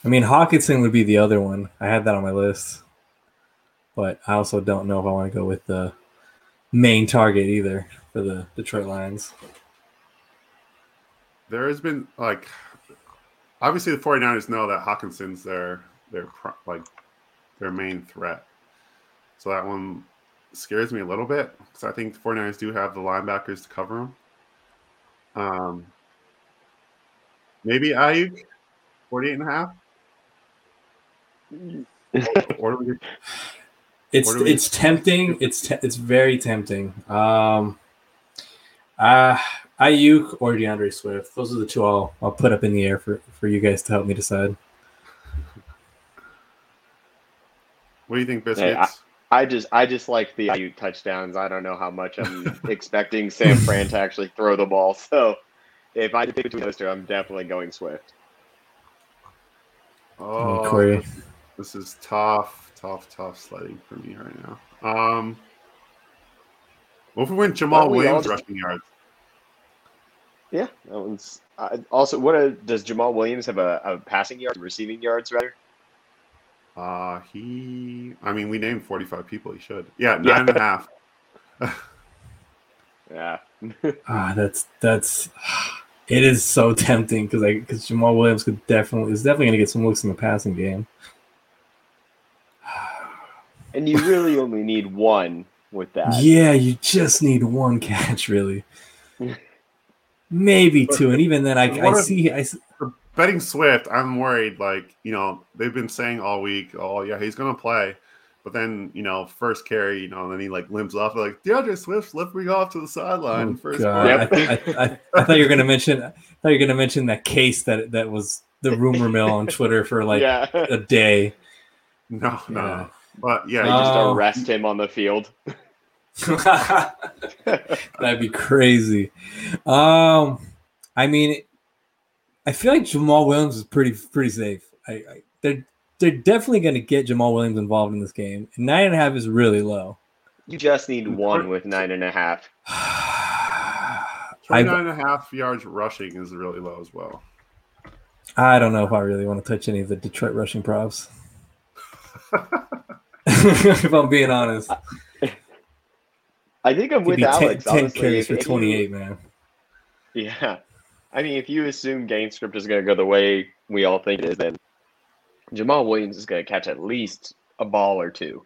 I mean, Hockenson would be the other one. I had that on my list, but I also don't know if I want to go with the main target either for the Detroit Lions there has been like obviously the 49ers know that Hockenson's their their like their main threat. So that one scares me a little bit because I think the 49ers do have the linebackers to cover him. Um, maybe Aiyuk, 48 and a half. or we, it's we, it's tempting. It's te- it's very tempting. Um, uh Aiyuk or D'Andre Swift. Those are the two I'll I'll put up in the air for, for you guys to help me decide. What do you think, Biscuits? I just I just like the Aiyuk touchdowns. I don't know how much I'm expecting San Fran to actually throw the ball. So if I pick between those two, I'm definitely going Swift. Oh, Corey. This is tough, tough, tough sledding for me right now. Um, what if we win Jamaal well, Williams rushing yards? Yeah, that one's uh, also. What a, does Jamaal Williams have a, a passing yard, receiving yards rather? Uh, he. I mean, we named forty-five people. He should. Yeah, nine yeah. and a half. yeah. ah, that's that's. It is so tempting because I because Jamaal Williams could definitely is definitely going to get some looks in the passing game. And you really only need one with that. Yeah, you just need one catch, really. Maybe two, and even then, I, I see. I betting Swift. I'm worried. Like you know, they've been saying all week, "Oh yeah, he's going to play." But then, you know, first carry, you know, and then he like limps off. Like D'Andre Swift me off to the sideline. Oh, first, God. I, I, I, I, thought you were gonna mention. I thought you were gonna mention that case that that was the rumor mill on Twitter for like yeah. a day. No, no. Yeah. But yeah, they just um, arrest him on the field. That'd be crazy. Um, I mean, I feel like Jamaal Williams is pretty pretty safe. I, I they're they're definitely going to get Jamaal Williams involved in this game. Nine and a half is really low. You just need one with nine and a half. 29 and a half yards rushing is really low as well. I don't know if I really want to touch any of the Detroit rushing props. if I'm being honest. I think I'm with Alex. 10, 10 carries for 28, you, man. Yeah. I mean, if you assume game script is going to go the way we all think it is, then Jamaal Williams is going to catch at least a ball or two.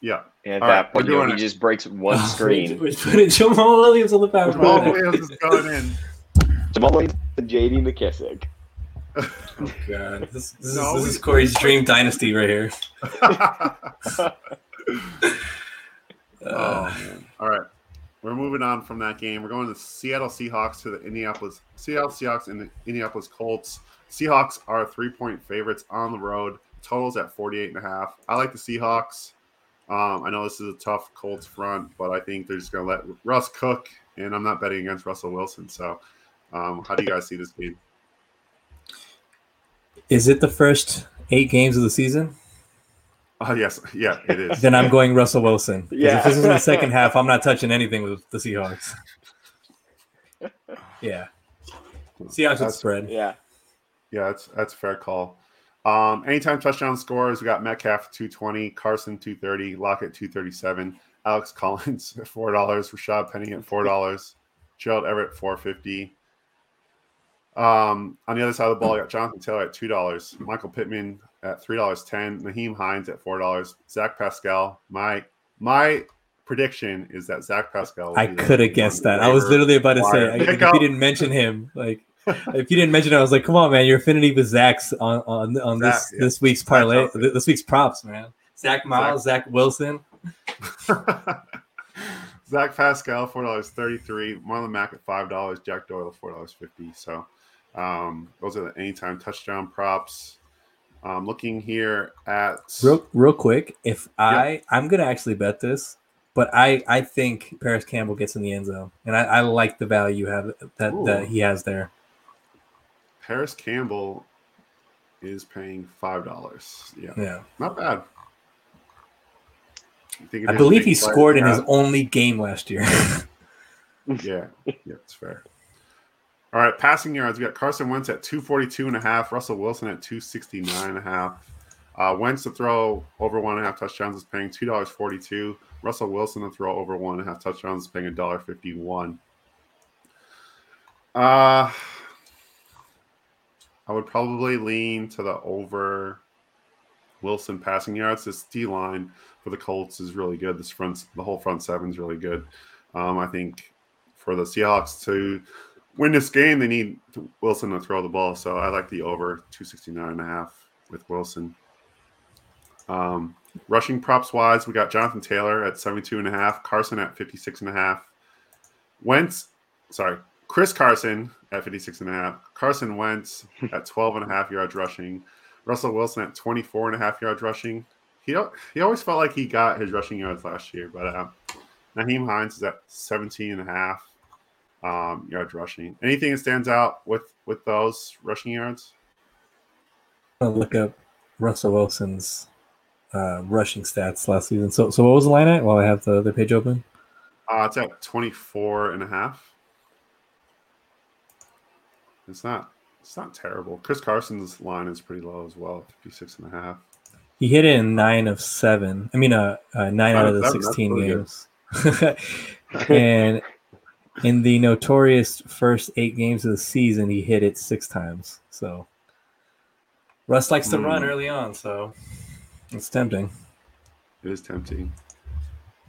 Yeah. And at All that right, point, you know, he just breaks one screen. We're putting Jamaal Williams on the power Jamaal Williams is going in. Jamaal Williams and J.D. McKissic. Oh god, this, this, no, is, this is Corey's dream dynasty right here. oh man! All right, we're moving on from that game. We're going to Seattle Seahawks to the Indianapolis Seattle Seahawks and the Indianapolis Colts. Seahawks are three point favorites on the road. Totals at 48 and a half. I like the Seahawks. Um, I know this is a tough Colts front, but I think they're just going to let Russ cook, and I'm not betting against Russell Wilson. So, um, how do you guys see this game? Is it the first eight games of the season? Oh yes, yeah, it is. then I'm going Russell Wilson. Yeah. If this is in the second half, I'm not touching anything with the Seahawks. Yeah. Seahawks would spread. Yeah. Yeah, that's that's a fair call. Um, anytime touchdown scores, we got Metcalf 220, Carson 230, Lockett 237, Alex Collins four dollars, Rashad Penny at four dollars, Gerald Everett 450. Um, on the other side of the ball, you got Jonathan Taylor at two dollars, Michael Pittman at three dollars ten, Nyheim Hines at four dollars, Zach Pascal. My my prediction is that Zach Pascal. I could have guessed that. I was literally about to say if you didn't mention him, like if you didn't mention it, I was like, come on, man, your affinity with Zach's on on, on Zach, this yeah. this week's parlay, this week's props, man. Zach Miles, Zach, Zach Wilson. Zach Pascal, four dollars thirty-three. Marlon Mack at five dollars. Jack Doyle, four dollars fifty. So, um, those are the anytime touchdown props. Um, looking here at real real quick, if I I'm gonna actually bet this, but I I think Parris Campbell gets in the end zone, and I, I like the value have that Ooh. that he has there. Parris Campbell is paying five dollars. Yeah, yeah, not bad. I believe he scored in his only game last year. yeah, yeah, it's fair. All right, passing yards. We got Carson Wentz at 242 and a half, Russell Wilson at 269 and a half. Uh, Wentz to throw over one and a half touchdowns is paying $2.42. Russell Wilson to throw over one and a half touchdowns is paying $1.51. Uh, I would probably lean to the over Wilson passing yards. This D line for the Colts is really good. This front, the whole front seven is really good. Um, I think for the Seahawks to win this game, they need Wilson to throw the ball. So I like the over 269 and a half with Wilson. Um, rushing props wise, we got Jonathan Taylor at 72 and a half, Carson at 56 and a half. Wentz, sorry, Chris Carson at 56 and a half, Carson Wentz at 12 and a half yards rushing, Russell Wilson at 24 and a half yards rushing. he he always felt like he got his rushing yards last year, but uh, Nyheim Hines is at 17 and a half um, yards rushing. Anything that stands out with with those rushing yards? I'll look up Russell Wilson's uh, rushing stats last season. So, so what was the line at while I have the other page open? Uh, it's at 24 and a half. It's not it's not terrible. Chris Carson's line is pretty low as well, 56 and a half. He hit it in nine of seven. I mean, uh, uh nine out of the 16 games. and in the notorious first eight games of the season, he hit it six times. So Russ likes to mm. run early on, so it's tempting. It is tempting.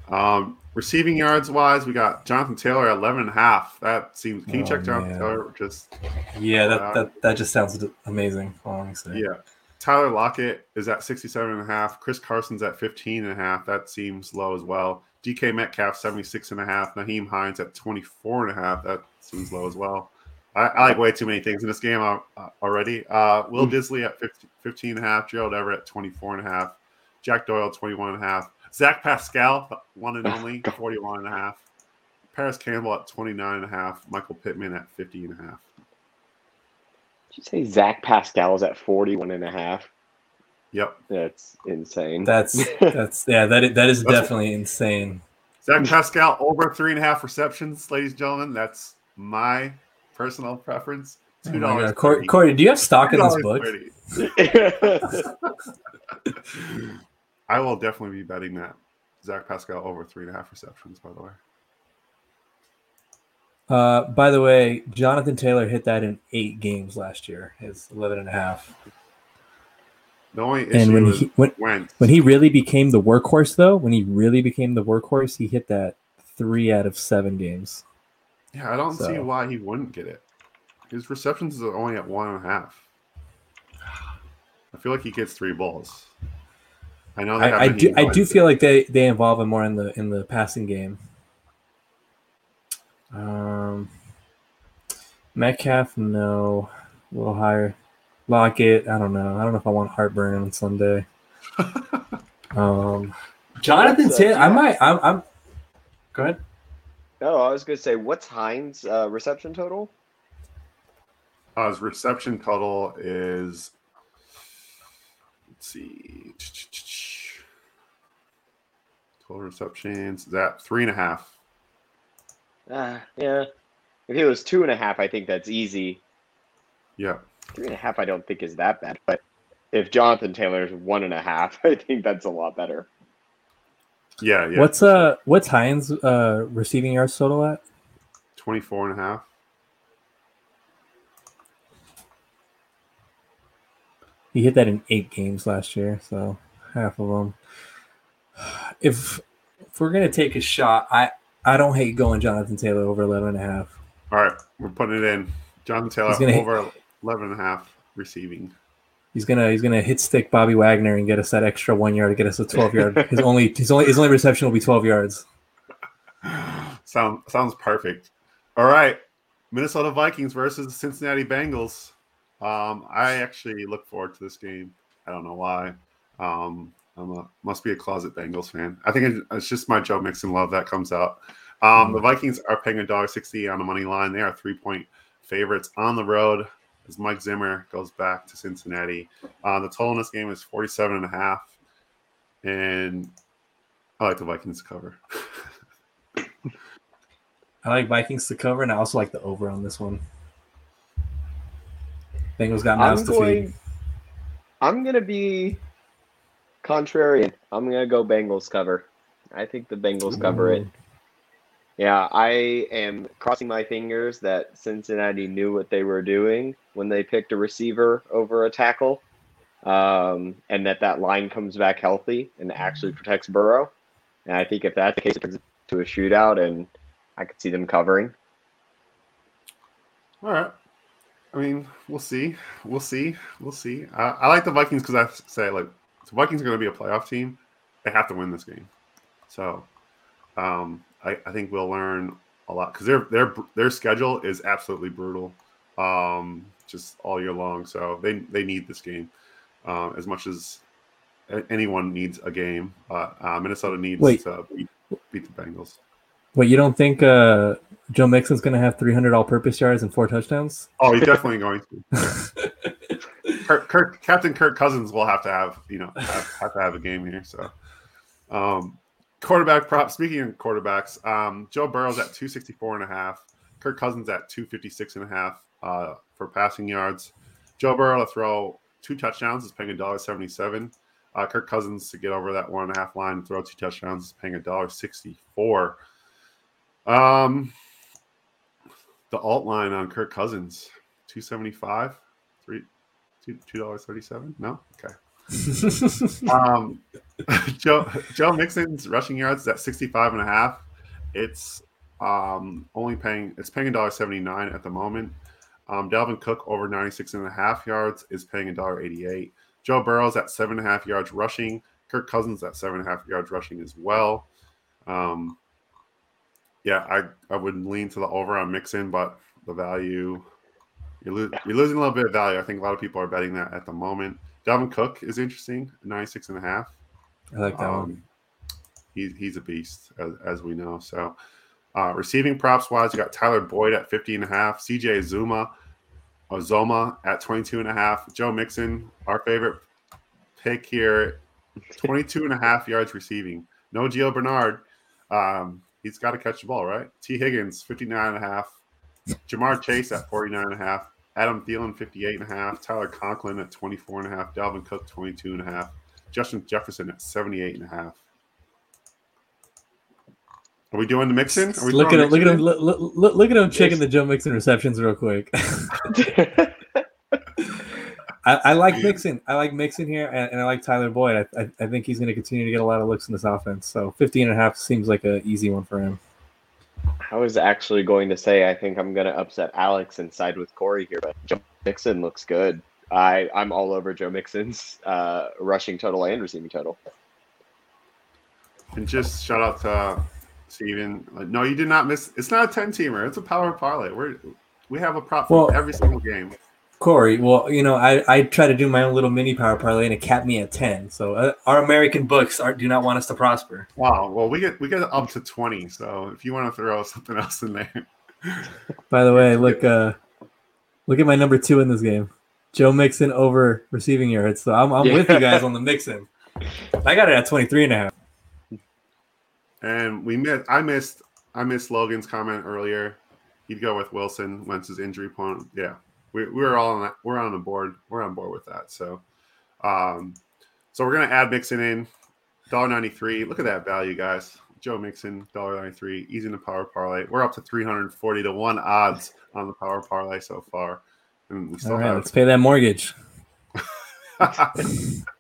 Um, receiving yards wise, we got Jonathan Taylor at 11 and a half. That seems, can you oh, check Jonathan man. Taylor? Just, yeah, that, uh, that, that just sounds amazing. Yeah. Tyler Lockett is at 67 and a half. Chris Carson's at 15 and a half. That seems low as well. DK Metcalf, 76 and a half. Nyheim Hines at 24 and a half. That seems low as well. I, I like way too many things in this game uh, already. Uh, Will Dissly at 15, 15 and a half. Gerald Everett, 24 and a half. Jack Doyle, 21 and a half. Zach Pascal, one and only, 41 and a half. Parris Campbell at 29 and a half. Michael Pittman at 50 and a half. Did you say Zach Pascal is at 41 and a half? Yep. That's insane. That's that's yeah, that is, that is definitely insane. Zach Pascal over three and a half receptions, ladies and gentlemen. That's my personal preference. Two oh dollars. Oh Corey, Corey, do you have stock in this book? I will definitely be betting that Zach Pascal over three and a half receptions. By the way. Uh, by the way, Jonathan Taylor hit that in eight games last year. His 11 and a half. The only issue and when he when, when he really became the workhorse, though, when he really became the workhorse, he hit that three out of seven games. Yeah, I don't so. see why he wouldn't get it. His receptions are only at one and a half. I feel like he gets three balls. I know. I, I do. I do feel like they they involve him more in the in the passing game. Um, Metcalf, no, a little higher. Lockett, I don't know. I don't know if I want heartburn on Sunday. um, Jonathan Taylor, I might. I'm, I'm. Go ahead. No, I was going to say, what's Hines' uh, reception total? Uh, his reception total is. Let's see. Total receptions is at three and a half. Uh, yeah. If it was two and a half, I think that's easy. Yeah. Three and a half, I don't think is that bad. But if Jonathan Taylor's one and a half, I think that's a lot better. Yeah, yeah. What's uh what's Hines uh receiving yards total at? 24 and a half. He hit that in eight games last year, so half of them. If if we're gonna take a shot, I I don't hate going Jonathan Taylor over 11 and a half. All right, we're putting it in. Jonathan Taylor over hit, 11 and a half receiving. He's gonna he's gonna hit stick Bobby Wagner and get us that extra one yard to get us a 12 yard. his only his only his only reception will be 12 yards. Sound sounds perfect. All right, Minnesota Vikings versus the Cincinnati Bengals. Um, I actually look forward to this game. I don't know why. Um, I'm a must be a closet Bengals fan. I think it's just my Joe Mixon love that comes out. Um, the Vikings are paying a dollar sixty on the money line. They are three point favorites on the road as Mike Zimmer goes back to Cincinnati. Uh, the total in this game is 47 and a half. And I like the Vikings to cover. I like Vikings to cover, and I also like the over on this one. Bengals got mouths to feed. I'm gonna be contrarian. I'm gonna go Bengals cover. I think the Bengals Ooh. cover it. Yeah, I am crossing my fingers that Cincinnati knew what they were doing when they picked a receiver over a tackle, um, and that that line comes back healthy and actually protects Burrow. And I think if that's the case, it turns to a shootout, and I could see them covering. All right. I mean, we'll see. We'll see. We'll see. I, I like the Vikings because I say like the Vikings are going to be a playoff team. They have to win this game. So um, I, I think we'll learn a lot because their their their schedule is absolutely brutal, um, just all year long. So they they need this game um, as much as anyone needs a game, uh, Minnesota needs Wait. to beat, beat the Bengals. Wait, you don't think uh, Joe Mixon's going to have 300 all-purpose yards and four touchdowns? Oh, he's definitely going to. Kirk, Kirk, Captain Kirk Cousins will have to have you know have, have to have a game here. So, um, quarterback prop. Speaking of quarterbacks, um, Joe Burrow's at 264 and a half. Kirk Cousins at 256 and a half uh, for passing yards. Joe Burrow to throw two touchdowns is paying a dollar seventy-seven. Uh, Kirk Cousins to get over that one and a half line and throw two touchdowns is paying a dollar sixty-four. Um, the alt line on Kirk Cousins, two seventy-five, three, two two dollars thirty-seven. No, okay. um, Joe Joe Mixon's rushing yards is at 65 and a half. It's um, only paying it's paying a dollar 79 at the moment. Um, Dalvin Cook over 96 and a half yards is paying a dollar 88. Joe Burrow's at seven and a half yards rushing. Kirk Cousins at seven and a half yards rushing as well. Um, yeah, I, I would lean to the over on Mixon, but the value you're, lo- you're losing a little bit of value. I think a lot of people are betting that at the moment. Dalvin Cook is interesting, 96 and a half. I like that one. Um, he's he's a beast as, as we know. So uh, receiving props wise, you got Tyler Boyd at 50 and a half, CJ Zuma, Uzomah at 22 and a half, Joe Mixon, our favorite pick here, 22 and a half yards receiving. No Gio Bernard. Um, he's got to catch the ball, right? Tee Higgins, 59 and a half. Ja'Marr Chase at 49 and a half. Adam Thielen, 58 and a half. Tyler Conklin at 24 and a half. Dalvin Cook, 22 and a half. Justin Jefferson at 78 and a half. Are we doing the mixing? Are we Look at him! Look at him! Mixon in? Look, look, look at him checking the Joe Mixon receptions real quick. I, I like Mixon. I like Mixon here, and, and I like Tyler Boyd. I, I, I think he's going to continue to get a lot of looks in this offense. So 15 and a half seems like an easy one for him. I was actually going to say I think I'm going to upset Alex and side with Corey here, but Joe Mixon looks good. I I'm all over Joe Mixon's uh, rushing total and receiving total. And just shout out to uh, Steven. Like, no, you did not miss. It's not a 10 teamer. It's a power parlay. We're we have a prop for Well- every single game. Corey, well, you know, I, I try to do my own little mini power parlay, and it capped me at 10. So uh, our American books are, do not want us to prosper. Wow. Well, we get we get up to 20. So if you want to throw something else in there, By the way, look, uh, look at my number two in this game, Joe Mixon over receiving yards. So I'm, I'm with you guys on the Mixon. I got it at 23 and a half. And we missed. I missed. I missed Logan's comment earlier. He'd go with Wilson once his injury point. Yeah, we we were all on that. We're on the board. We're on board with that. So, um, so we're gonna add Mixon in. Dollar ninety three. Look at that value, guys. Joe Mixon, dollar ninety three. Easy in the power parlay. We're up to three hundred forty to one odds on the power parlay so far, and we still All right, have let's pay that mortgage.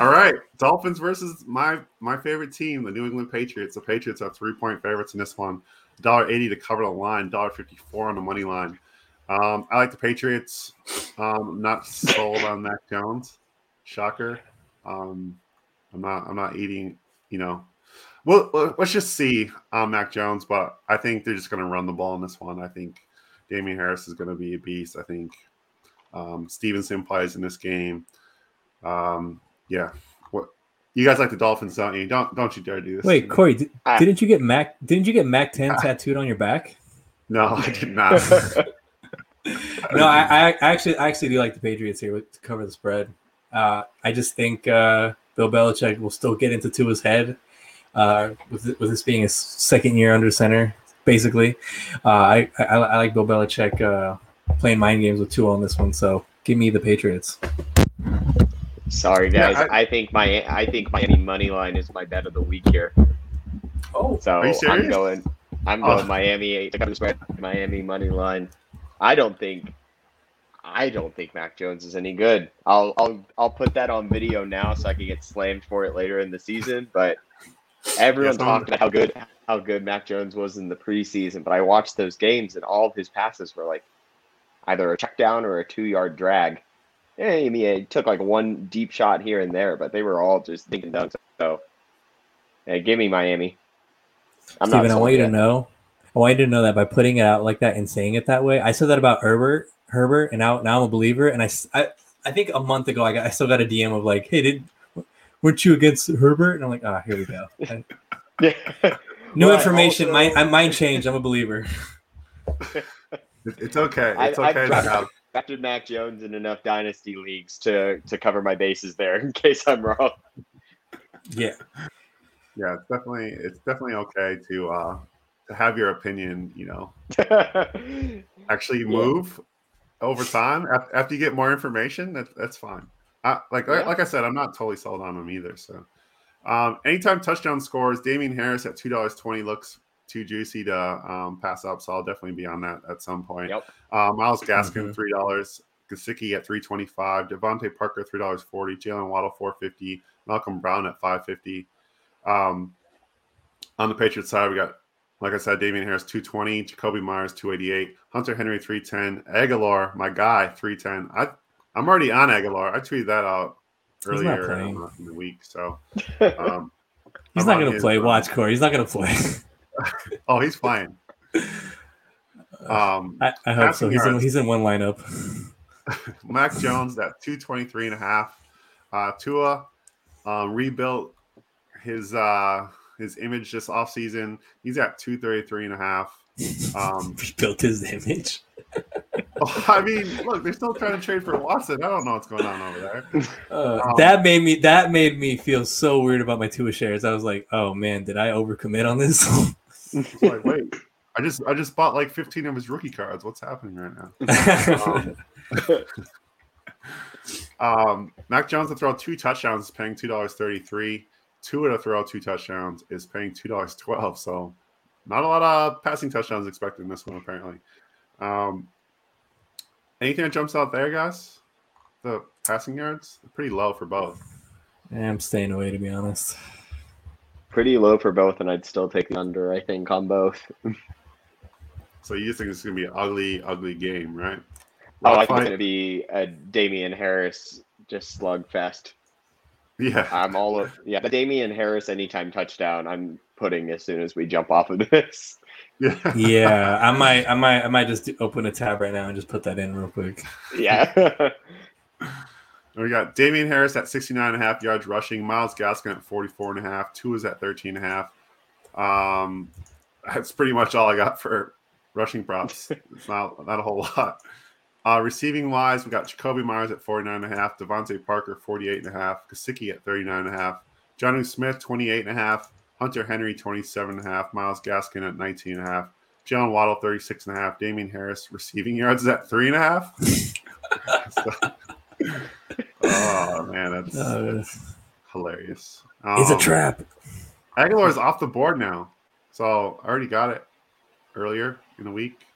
All right, Dolphins versus my my favorite team, the New England Patriots. The Patriots are three point favorites in this one. Dollar eighty to cover the line. Dollar fifty four on the money line. Um, I like the Patriots. Um, not sold on Mac Jones. Shocker. Um, I'm not. I'm not eating. You know. Well, let's just see on Mac Jones, but I think they're just going to run the ball in this one. I think Damien Harris is going to be a beast. I think um, Stevenson plays in this game. Um, yeah. What you guys like the Dolphins, don't you? Don't don't you dare do this. Wait, Corey, did, Ah. didn't you get Mac? Didn't you get Mac 10 tattooed on your back? No, I did not. No, I, I I actually I actually do like the Patriots here to cover the spread. Uh, I just think uh, Bill Belichick will still get into Tua's head uh, with with this being his second year under center, basically. Uh, I, I I like Bill Belichick uh, playing mind games with Tua on this one, so give me the Patriots. Sorry Yeah, guys, I- I, think my I think Miami money line is my bet of the week here. Oh, So Are you I'm going I'm Oh. going Miami to the spread. Miami money line. I don't think I don't think Mac Jones is any good. I'll I'll I'll put that on video now so I can get slammed for it later in the season. But everyone talked about how good how good Mac Jones was in the preseason. But I watched those games and all of his passes were like either a check down or a two yard drag. Yeah, I mean, it took like one deep shot here and there, but they were all just thinking dunks. So, yeah, give me Miami. I'm Steven, I sold want you to know. I want you to know that by putting it out like that and saying it that way, I said that about Herbert, Herbert, and now now I'm a believer. And I, I, I think a month ago I got I still got a DM of like, hey, did weren't you against Herbert? And I'm like, ah, oh, here we go. Yeah. New well, information. Also, my mind changed. I'm a believer. It's okay. It's okay I've to have. Drafted Mac Jones in enough dynasty leagues to to cover my bases there in case I'm wrong. Yeah. Yeah, it's definitely it's definitely okay to uh to have your opinion, you know, actually move yeah. over time after you get more information. That, that's fine. I, like yeah. like I said, I'm not totally sold on them either. So, um, anytime touchdown scores, Damien Harris at two dollars twenty looks too juicy to um, pass up. So I'll definitely be on that at some point. Yep. Uh, Myles Gaskin mm-hmm. three dollars. Gesicki at three twenty five. DeVante Parker three dollars forty. Jaylen Waddle four fifty. Malcolm Brown at five fifty. Um, on the Patriots side, we got like I said, Damien Harris 220, Jakobi Meyers 288, Hunter Henry 310, Agholor, my guy 310. I I'm already on Agholor. I tweeted that out earlier in the week. So um, he's I'm not going to play. Watch Corey. He's not going to play. oh, he's fine. Um, I, I hope so. He's in, he's in one lineup. Mac Jones at 223 and a half. Uh, Tua um, rebuilt his uh, his image this offseason. He's at 233 and a half. Um, rebuilt his image. I mean, look, they're still trying to trade for Watson. I don't know what's going on over there. Uh, um, that made me that made me feel so weird about my Tua shares. I was like, oh man, did I overcommit on this? Like, wait, I just I just bought like 15 of his rookie cards. What's happening right now? um, um, Mac Jones to throw two touchdowns is paying two dollars thirty three. Tua to throw two touchdowns is paying two dollars twelve. So not a lot of passing touchdowns expected in this one apparently. Um, anything that jumps out there, guys? The passing yards pretty low for both. I'm staying away to be honest pretty low for both, and I'd still take the under. I think on both. so you think it's gonna be an ugly, ugly game, right? oh, I think it's gonna be a Damien Harris just slugfest. Yeah, I'm all of yeah. The Damien Harris anytime touchdown. I'm putting as soon as we jump off of this. Yeah, yeah. I might, I might, I might just open a tab right now and just put that in real quick. Yeah. We got Damien Harris at 69 and a half yards rushing, Myles Gaskin at 44 and a half, Tua is at 13 and a half. Um, that's pretty much all I got for rushing props. it's not not a whole lot. Uh, receiving wise, we got Jakobi Meyers at 49 and a half, DeVante Parker 48 and a half, Gesicki at 39 and a half, Jonnu Smith 28 and a half, Hunter Henry 27 and a half, Myles Gaskin at 19 and a half, Jaylen Waddle 36 and a half, Damien Harris receiving yards at three and a half. so, oh man, that's, uh, that's hilarious. Um, it's a trap. Agholor is off the board now, so I already got it earlier in the week.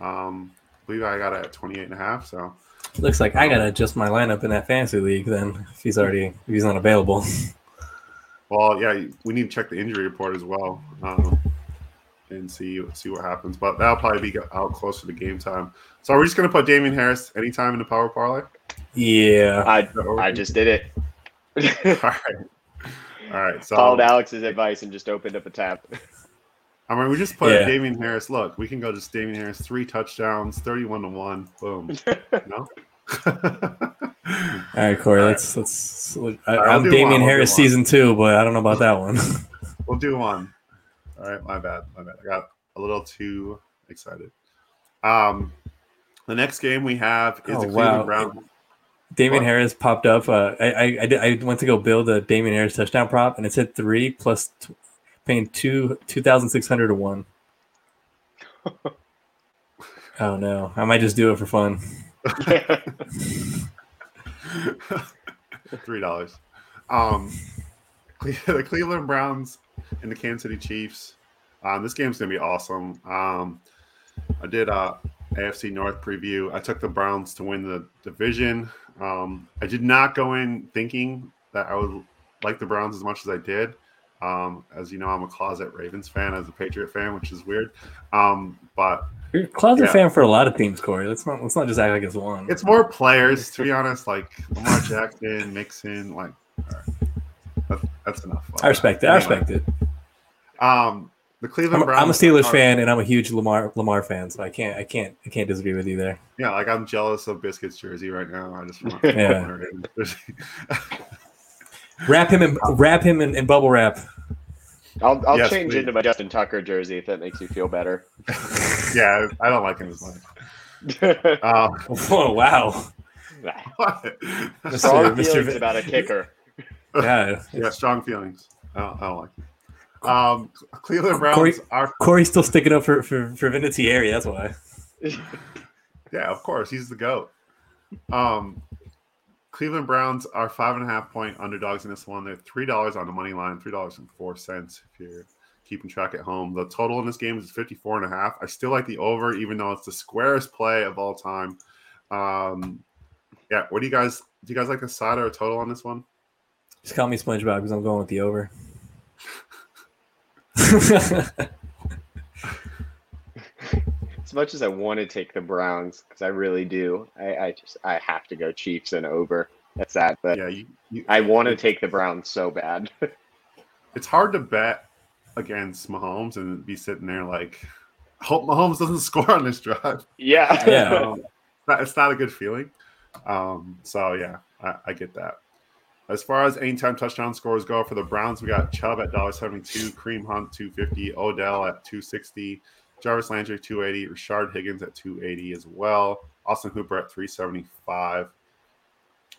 Um, I believe I got it at 28 and a half. So looks like I gotta adjust my lineup in that fantasy league then if he's already if he's not available. Well, yeah, we need to check the injury report as well. Um, and see see what happens. But that'll probably be out closer to game time. So are we just gonna put Damien Harris anytime in the power parlay? Yeah, I I just did it. All right. All right. So followed Alex's advice and just opened up a tab. I mean, we just put yeah. Damien Harris. Look, we can go to Damien Harris, three touchdowns, thirty-one to one. Boom. no. All right, Corey. Let's let's. I, am Damien Harris season two, but I don't know about that one. we'll do one. All right, my bad. My bad. I got a little too excited. Um, the next game we have is oh, the Cleveland wow. Browns. Damien Harris popped up. Uh, I, I I, went to go build a Damien Harris touchdown prop, and it said three plus t- paying two two thousand six hundred to one. oh no! I might just do it for fun. Three dollars. Um, the Cleveland Browns and the Kansas City Chiefs. Um, this game's gonna be awesome. Um, I did a AFC North preview. I took the Browns to win the division. Um, I did not go in thinking that I would like the Browns as much as I did. Um, as you know, I'm a closet Ravens fan as a Patriot fan, which is weird. Um, but you're a closet yeah. fan for a lot of teams, Corey. Let's not let's not just act like it's one. It's more players, to be honest. Like Lamar Jackson, Mixon, like that's, that's enough. I respect it. Anyway. I respect it. Um, the Cleveland I'm, Browns. I'm a Steelers are, fan, and I'm a huge Lamar Lamar fan, so I can't I can't I can't disagree with you there. Yeah, like I'm jealous of Biscuits jersey right now. I just want yeah. Wrap him in wrap him in, in bubble wrap. I'll I'll Yes, change please. into my Justin Tucker jersey if that makes you feel better. yeah, I don't like him as much. Uh, Oh wow. what? Mr. Strong Mr. feelings Vi- about a kicker. Yeah. yeah, strong feelings. I don't, I don't like. It. Um, Cleveland Browns Corey- are Corey's still sticking up for for, for Vinatieri, that's why. Yeah, of course. He's the GOAT. Um, Cleveland Browns are five and a half point underdogs in this one. They're three dollars on the money line, three dollars and four cents if you're keeping track at home. The total in this game is 54 and a half. I still like the over, even though it's the squarest play of all time. Um, yeah, what do you guys do you guys like a side or a total on this one? Just call me SpongeBob because I'm going with the over. As much as I want to take the Browns, because I really do, I, I just I have to go Chiefs and over. That's that. But Yeah, you, you I want to take the Browns so bad. it's hard to bet against Mahomes and be sitting there like hope Mahomes doesn't score on this drive. yeah. Yeah. um, it's not- it's not a good feeling. Um, so yeah, I, I get that. As far as anytime touchdown scores go for the Browns, we got Chubb at $1.72, Kareem Hunt 250, Odell at 260, Jarvis Landry 280, Rashard Higgins at 280 as well, Austin Hooper at 375.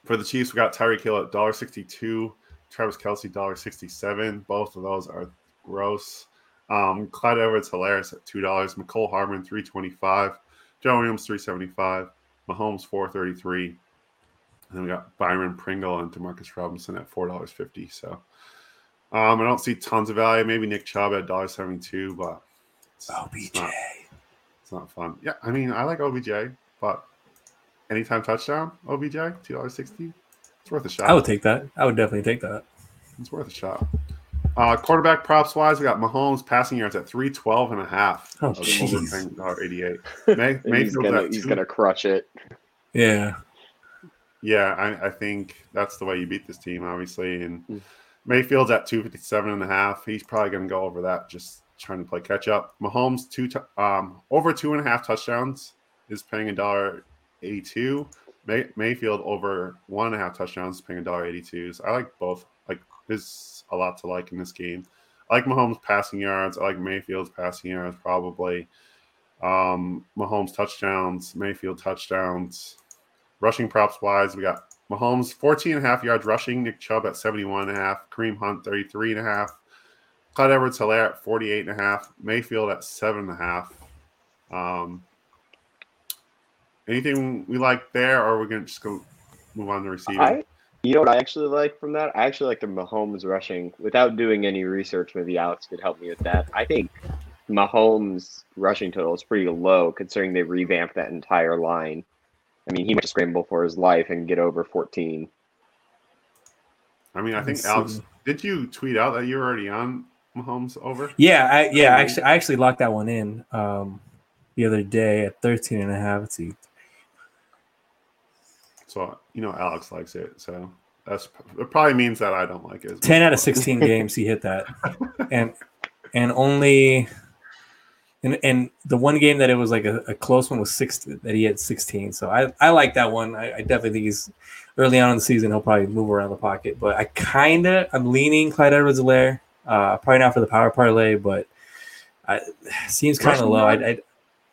For the Chiefs, we got Tyreek Hill at $1.62, Travis Kelce $1.67. Both of those are gross. Um, Clyde Edwards Helaire at $2, Mecole Hardman 325, Joe Williams 375, Mahomes 433. And then we got Byron Pringle and Demarcus Robinson at four dollars fifty. So um, I don't see tons of value. Maybe Nick Chubb at dollar seventy two, but it's, it's not, it's not fun. Yeah, I mean I like OBJ, but anytime touchdown, OBJ two dollars sixty. It's worth a shot. I would take that. I would definitely take that. It's worth a shot. Uh, quarterback props wise, we got Mahomes passing yards at 312 and a half. Oh, of jeez. over paying $1.88. May, he's gonna at he's gonna crush it. Yeah. Yeah, I, I think that's the way you beat this team, obviously. And Mm. Mayfield's at 257 and a half. He's probably going to go over that, just trying to play catch up. Mahomes, two t- um, over two and a half touchdowns is paying a dollar 82. May- Mayfield over one and a half touchdowns, is paying a dollar 82. So I like both. Like, there's a lot to like in this game. I like Mahomes passing yards. I like Mayfield's passing yards, probably. Um, Mahomes touchdowns, Mayfield touchdowns. Rushing props wise, we got Mahomes 14 and a half yards rushing, Nick Chubb at 71 and a half, Kareem Hunt 33 and a half, Clyde Edwards Helaire at 48 and a half, Mayfield at seven and a half. Um, anything we like there, or we're gonna just go move on to receiving? I, you know what I actually like from that? I actually like the Mahomes rushing. Without doing any research, maybe Alex could help me with that. I think Mahomes rushing total is pretty low considering they revamped that entire line. I mean, he might scramble for his life and get over 14. I mean, I think Alex, did you tweet out that you were already on Mahomes over? Yeah, I yeah, actually I actually locked that one in um the other day at 13 and a half. Let's. So you know Alex likes it, so that's it. Probably means that I don't like it. as 10 out of 16 games he hit that. And and only and and the one game that it was like a, a close one was six that he had 16. So I I like that one. I, I definitely think he's early on in the season he'll probably move around the pocket. But I kinda I'm leaning Clyde Edwards Helaire. Uh probably not for the power parlay, but I seems kind of low. I, yard? I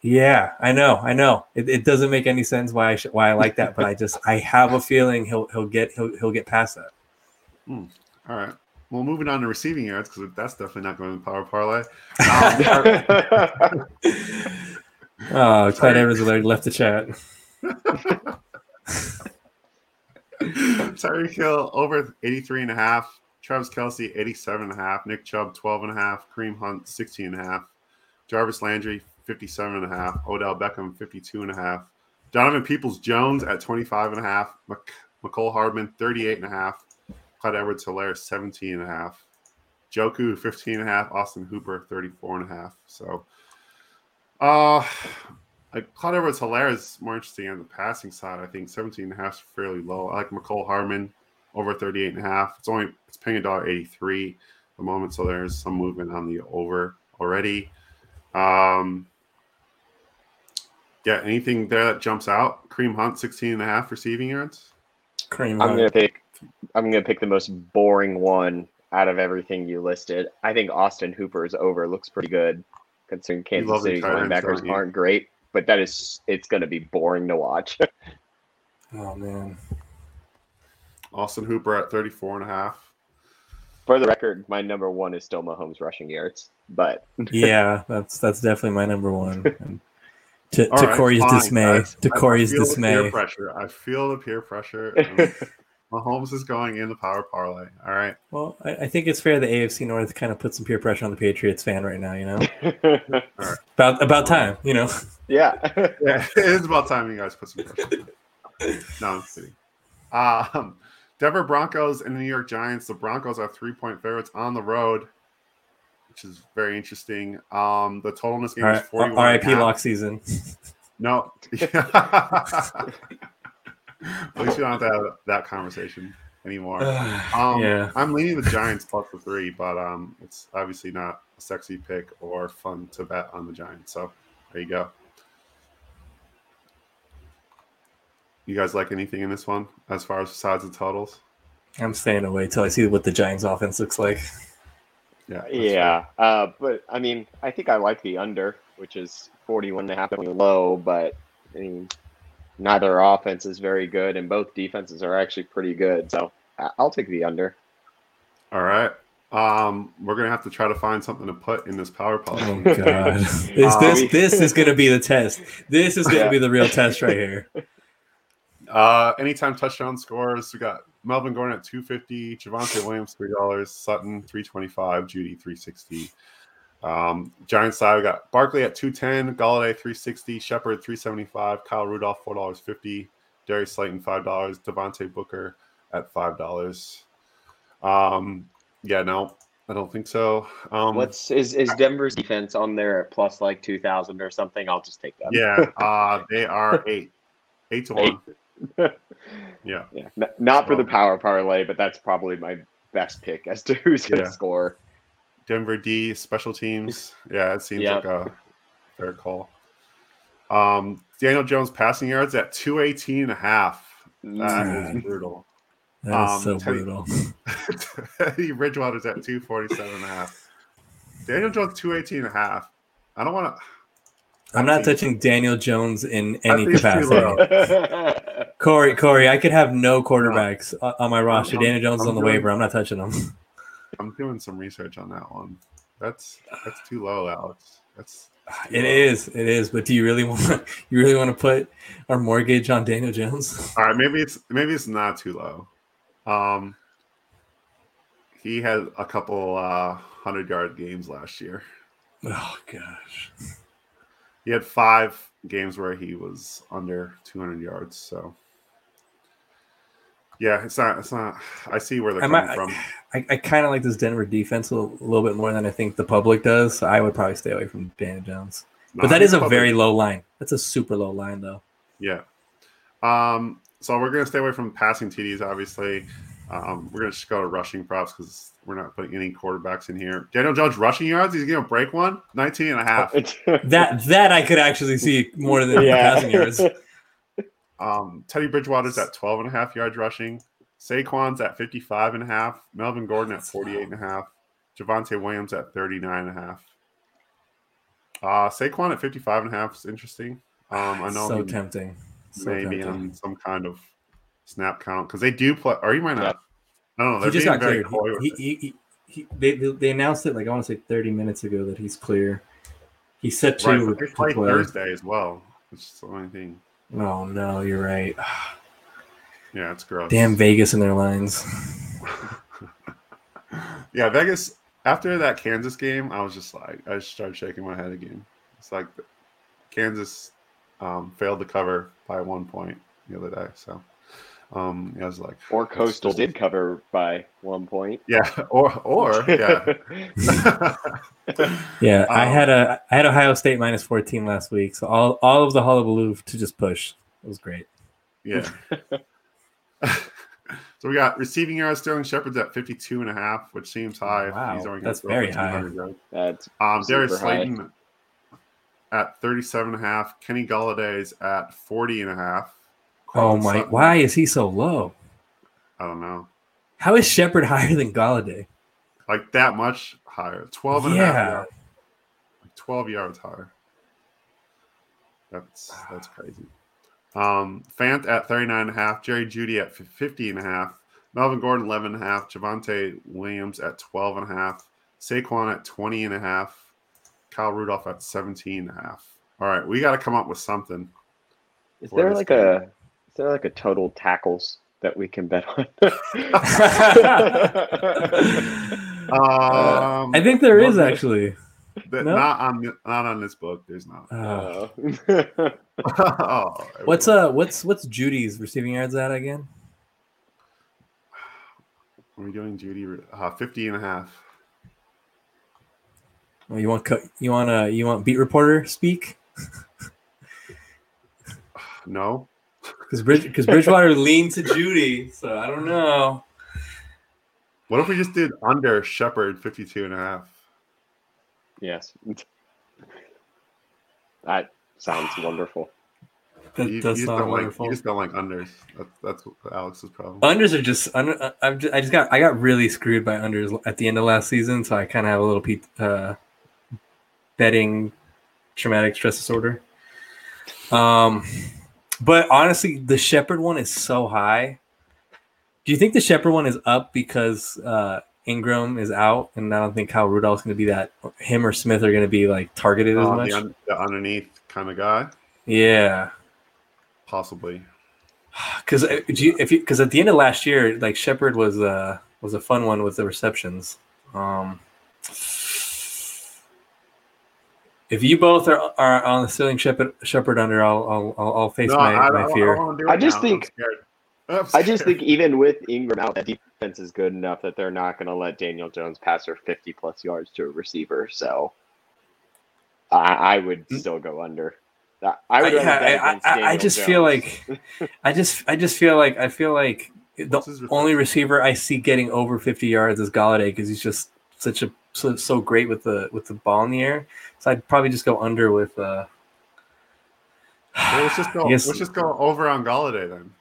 yeah, I know, I know. It, it doesn't make any sense why I sh- why I like that, but I just I have a feeling he'll he'll get he'll he'll get past that. All right. Well, moving on to receiving yards because that's definitely not going to power parlay. Um, Oh, Clyde. Edwards Helaire left the chat. Tyreek Hill over 83 and a half. Travis Kelce 87 and a half. Nick Chubb 12 and a half. Kareem Hunt 16 and a half. Jarvis Landry 57 and a half. Odell Beckham 52 and a half. Donovan Peoples Jones at 25 and a half. Mc- Mecole Hardman 38 and a half. Clyde Edwards Helaire 17 and a half. Njoku 15 and a half. Austin Hooper 34 and a half. So uh like Clyde Edwards Helaire is more interesting on the passing side. I think 17 and a half is fairly low. I like Mecole Hardman over 38 and a half. It's only it's paying a dollar 83 at the moment, so there's some movement on the over already. Um yeah, anything there that jumps out? Kareem Hunt 16 and a half receiving yards. Kareem I'm Hunt. gonna pick I'm gonna pick the most boring one out of everything you listed. I think Austin Hooper's over looks pretty good, considering Kansas City's linebackers aren't great. But that is, it's gonna be boring to watch. oh man. Austin Hooper at 34 and a half. For the record, my number one is still Mahomes rushing yards, but yeah, that's that's definitely my number one. to, to right, Corey's fine, dismay, guys. to Corey's dismay. pressure. I feel the peer pressure. Um, Mahomes is going in the power parlay. All right. Well, I, I, think it's fair the AFC North kind of put some peer pressure on the Patriots fan right now. You know, right. about about time. You know. Yeah. yeah, it is about time you guys put some pressure. no, I'm kidding. Um, Denver Broncos and the New York Giants. The Broncos are three point favorites on the road, which is very interesting. Um, the total in this game All right. is 41. RIP lock season. No. At least we don't have to have that conversation anymore. Um, yeah. I'm leaning the Giants plus the three, but um, it's obviously not a sexy pick or fun to bet on the Giants. So there you go. You guys like anything in this one as far as besides the totals? I'm staying away till I see what the Giants offense looks like. Yeah. Yeah. Uh, but I mean, I think I like the under, which is 41 and a half low, but I mean, neither offense is very good, and both defenses are actually pretty good. So I'll take the under. All right. Um, we're gonna have to try to find something to put in this power play. Oh god, is um, this this is gonna be the test? This is gonna yeah. be the real test right here. Uh, anytime touchdown scores, we got Melvin Gordon at 250, Javonte Williams $3, Sutton 325, Jeudy 360. Um, Giants side, we got Barkley at 210, Golladay 360, Shepard 375, Kyle Rudolph $4.50, Darius Slayton $5, Devontae Booker at $5. Um, yeah, no, I don't think so. Um, What's is is Denver's defense on there at plus like two thousand or something? I'll just take that. Yeah, uh, they are eight, eight to one. yeah, yeah, not for the power parlay, but that's probably my best pick as to who's going to yeah. score. Denver D special teams. Yeah, it seems like a fair call. Um, Daniel Jones passing yards at 218 and a half. That is brutal. That is um, so Teddy, brutal. Teddy Bridgewater's at 247 and a half. Daniel Jones 218 and a half. I don't want to. I'm not touching Daniel Jones in any capacity. Corey, Corey, I could have no quarterbacks no. on my roster. I'm, Daniel Jones I'm, is on the doing, waiver. I'm not touching him. I'm doing some research on that one. That's that's too low, Alex. That's it low. is, it is. But do you really want you really want to put our mortgage on Daniel Jones? All right, maybe it's maybe it's not too low. Um, he had a couple uh, hundred yard games last year. Oh gosh. He had five games where he was under 200 yards. So, yeah, it's not. It's not. I see where they're I coming might, from. I, I kind of like this Denver defense a little, a little, bit more than I think the public does. So I would probably stay away from Daniel Jones. No, but that is a public. very low line. That's a super low line, though. Yeah. Um. So we're gonna stay away from passing TDs, obviously. Um, we're gonna just go to rushing props because we're not putting any quarterbacks in here. Daniel Jones rushing yards, he's gonna break one, 19 and a half. that that I could actually see more than yeah. passing yards. Um, Teddy Bridgewater's at 12 and a half yards rushing. Saquon's at 55 and a half. Melvin Gordon at 48 and a half. Javonte Williams at 39 and a half. Uh, Saquon at 55 and a half is interesting. Um, I know so tempting. So maybe tempting. on some kind of snap count because they do play, or you might not. I don't know. He just got cleared. He, he, he, he, they, they announced it like I want to say 30 minutes ago that he's clear. He's set to, right, they play Thursday as well, which is the only thing. Oh no, you're right. yeah, it's gross. Damn Vegas and their lines. yeah, Vegas. After that Kansas game, I was just like, I just started shaking my head again. It's like Kansas um, failed to cover by one point the other day, so um, I was like, or Coastal did cover by one point. Yeah, or or yeah, yeah. Um, I had a I had Ohio State minus fourteen last week, so all all of the hullabaloo to just push. It was great. Yeah. so we got receiving yards. Sterling Shepard's at 52 and a half, which seems high. Wow, He's only that's very high. That's um, Darius Slayton at 37 and a half. Kenny Golladay's at 40 and a half. Oh my! Why is he so low? I don't know. How is Shepard higher than Golladay? Like that much higher. 12 and Yeah. a half yards. Like 12 yards higher. That's that's crazy. Um, Fant at 39 and a half, Jerry Jeudy at 50 and a half, Melvin Gordon 11 and a half, Javonte Williams at 12 and a half, Saquon at 20 and a half, Kyle Rudolph at 17 and a half. All right, we got to come up with something. Is there like that? a is there like a total tackles that we can bet on? Um, I think there is no, actually. that- no? not on not on this book. There's not. Uh, Uh, oh, what's uh what's what's Jeudy's receiving yards at again? What are we doing, Jeudy? Uh, 50 and a half. Oh, you want co- you want uh you want beat reporter speak No. Because Bridge because Bridgewater leaned to Jeudy, so I don't know. What if we just did under Shepard 52 and a half? yes. That sounds wonderful. That you, does you just sound don't wonderful. like you just don't like unders. That's that's Alex's problem. Unders are just under, uh, I'm just, I just got I got really screwed by unders at the end of last season, so I kind of have a little pe- uh, betting traumatic stress disorder. Um, but honestly, the Shepard one is so high. Do you think the Shepard one is up because uh, Ingram is out, and I don't think Kyle Rudolph's going to be that. Him or Smith are going to be like targeted as Uh, much. the, un- the underneath kind of guy, yeah, possibly. because if you because at the end of last year, like Shepard was uh was a fun one with the receptions. Um, if you both are, are on the ceiling Shepard Shepherd under, I'll I'll I'll, I'll face No, my, I, my don't- fear. I, don't wanna do I just now. think- I'm. I'm just think even with Ingram out, that defense is good enough that they're not going to let Daniel Jones pass for 50 plus yards to a receiver. So I, I would mm. still go under. I I would I, rather yeah, I, against I, I Daniel just feel like I just I just feel like I feel like the What's only receiver I see getting over 50 yards is Golladay because he's just such a so, so great with the with the ball in the air. So I'd probably just go under with uh Well, let's just go. Guess- Let's just go over on Golladay then.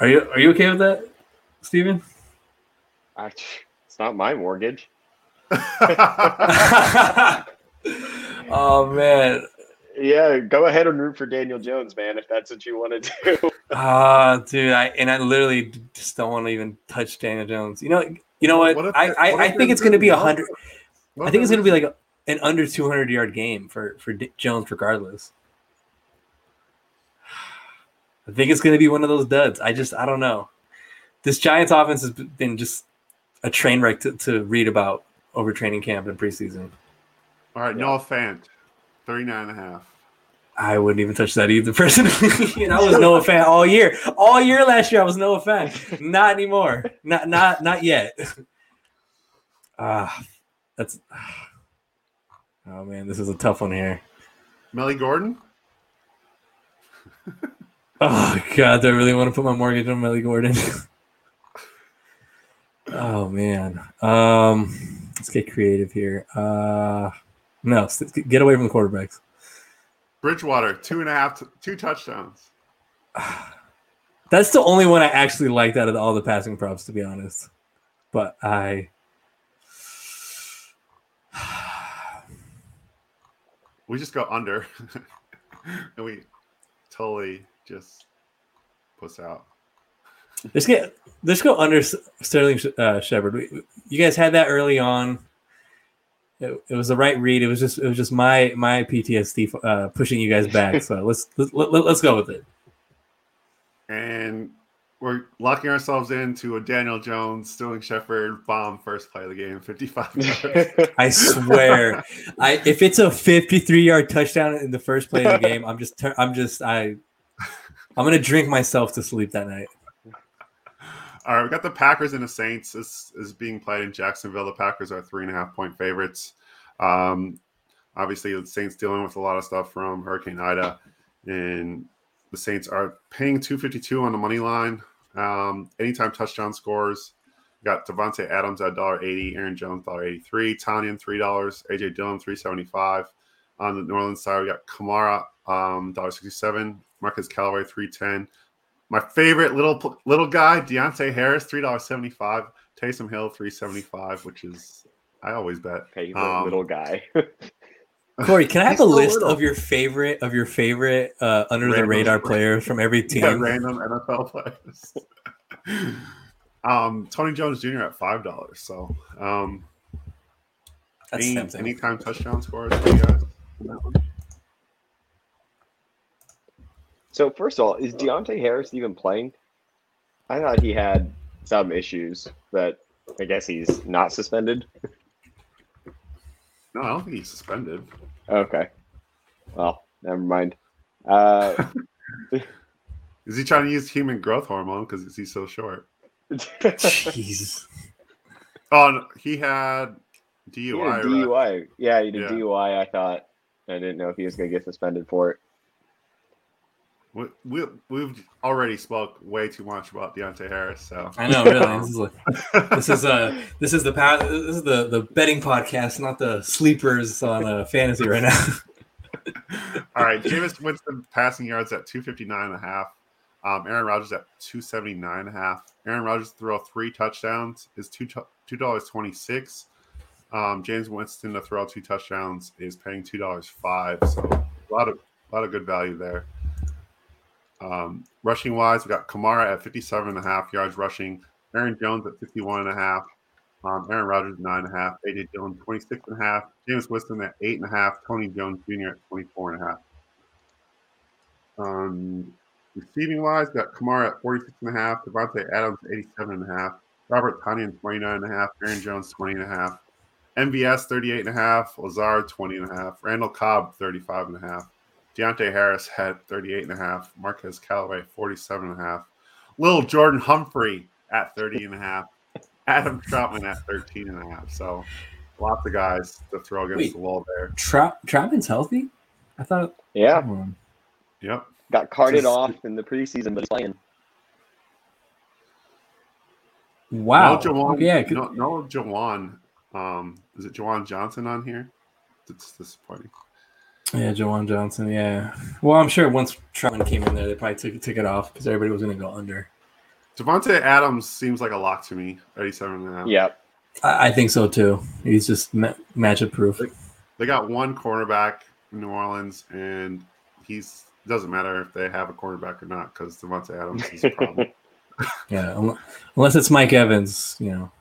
Are you are you okay with that, Steven? I, it's not my mortgage. oh man. Yeah, go ahead and root for Daniel Jones, man, if that's what you want to do. Ah, dude, I and I literally just don't want to even touch Daniel Jones. You know, you know what? What if I they're- I, I think it's going to be a hundred. I think it's going to be like a, an under 200 yard game for for D- Jones, regardless. I think it's going to be one of those duds. I just I don't know. This Giants offense has been just a train wreck to, to read about over training camp and preseason. All right, Yeah. Noah Fant, 39 and a half. I wouldn't even touch that either personally. and I was no fan all year. All year last year I was no fan. Not anymore. Not not not yet. Ah, that's Oh man, this is a tough one here. Melly Gordon? Oh god, do I really want to put my mortgage on Melly Gordon? oh man. Um let's get creative here. Uh no, get away from the quarterbacks. Bridgewater, two and a half, two touchdowns. That's the only one I actually liked out of all the passing props, to be honest. But I We just go under. and we totally just puss out. let's get let's go under Sterling uh, Shepard. You guys had that early on. It, it was the right read. It was just it was just my my PTSD uh, pushing you guys back. So let's let, let, let's go with it. And we're locking ourselves into a Daniel Jones, Sterling Shepard bomb first play of the game, 55 yards. I swear, I if it's a 53 yard touchdown in the first play of the game, I'm just I'm just I I'm gonna drink myself to sleep that night. All right, we got the Packers and the Saints. This is being played in Jacksonville. The Packers are three and a half point favorites. Um, obviously, the Saints dealing with a lot of stuff from Hurricane Ida, and the Saints are paying two fifty two on the money line. Um, anytime touchdown scores, we got Davante Adams at dollar eighty, Aaron Jones dollar eighty three, Tonyan three dollars, AJ Dillon three seventy five. On the New Orleans side, we got Kamara um, dollar sixty seven, Marquez Callaway three ten. My favorite little little guy, Deonte Harris, three dollars seventy five. Taysom Hill, three seventy five, which is I always bet. Favorite um, little guy. Corey, can I have a list little. of your favorite of your favorite uh, under random the radar players from every team? Yeah, random NFL players. um, Tony Jones Jr. at five dollars. So, um, That's any anytime touchdown scores for you guys. So first of all, is Deonte Harris even playing? I thought he had some issues, but I guess he's not suspended. No, I don't think he's suspended. Okay. Well, never mind. Uh, Is he trying to use human growth hormone because he's so short? Jeez. Oh, no, he had DUI. He had DUI. Right? Yeah, he did yeah. DUI. I thought. I didn't know if he was going to get suspended for it. We, we, we've already spoke way too much about Deonte Harris, so I know. Really, this is like, this is uh this is the this is the the betting podcast, not the sleepers on uh, fantasy right now. All right, Jameis Winston passing yards at 259 and a half. Um, Aaron Rodgers at 279 and a half. Aaron Rodgers throw three touchdowns is two two dollars twenty six. Um, Jameis Winston to throw two touchdowns is paying two dollars five. So a lot of a lot of good value there. Um, rushing wise, we got Kamara at 57 and a half yards rushing, Aaron Jones at 51 and a half, um, Aaron Rodgers nine and a half, AJ Dillon 26 and a half, Jameis Winston at eight and a half, Tony Jones Jr. at 24 and a half. Um, receiving wise, got Kamara at 46 and a half, Davante Adams 87 and a half, Robert Tonyan 29 and a half, Aaron Jones 20 and a half, MVS 38 and a half, Lazard 20 and a half, Randall Cobb 35 and a half. Deonte Harris had 38 and a half. Marquez Callaway, 47 and a half. Little Jordan Humphrey at 30 and a half. Adam Trautman at 13 and a half. So lots of guys to throw against Wait, the wall there. Tra- Trautman's healthy? I thought. Yeah. Yep. Got carted Just, off in the preseason, but he's playing. Wow. No, Juwan, yeah. No, no Juwan. Um, is it Juwan Johnson on here? It's disappointing. Yeah, Juwan Johnson. Yeah. Well, I'm sure once Trautman came in there, they probably took took it off because everybody was going to go under. Davante Adams seems like a lock to me. 87 and a half. Yep. I, I think so too. He's just ma- matchup proof. They, they, got one cornerback in New Orleans, and he's doesn't matter if they have a cornerback or not because Davante Adams is a problem. yeah, unless it's Mike Evans, you know.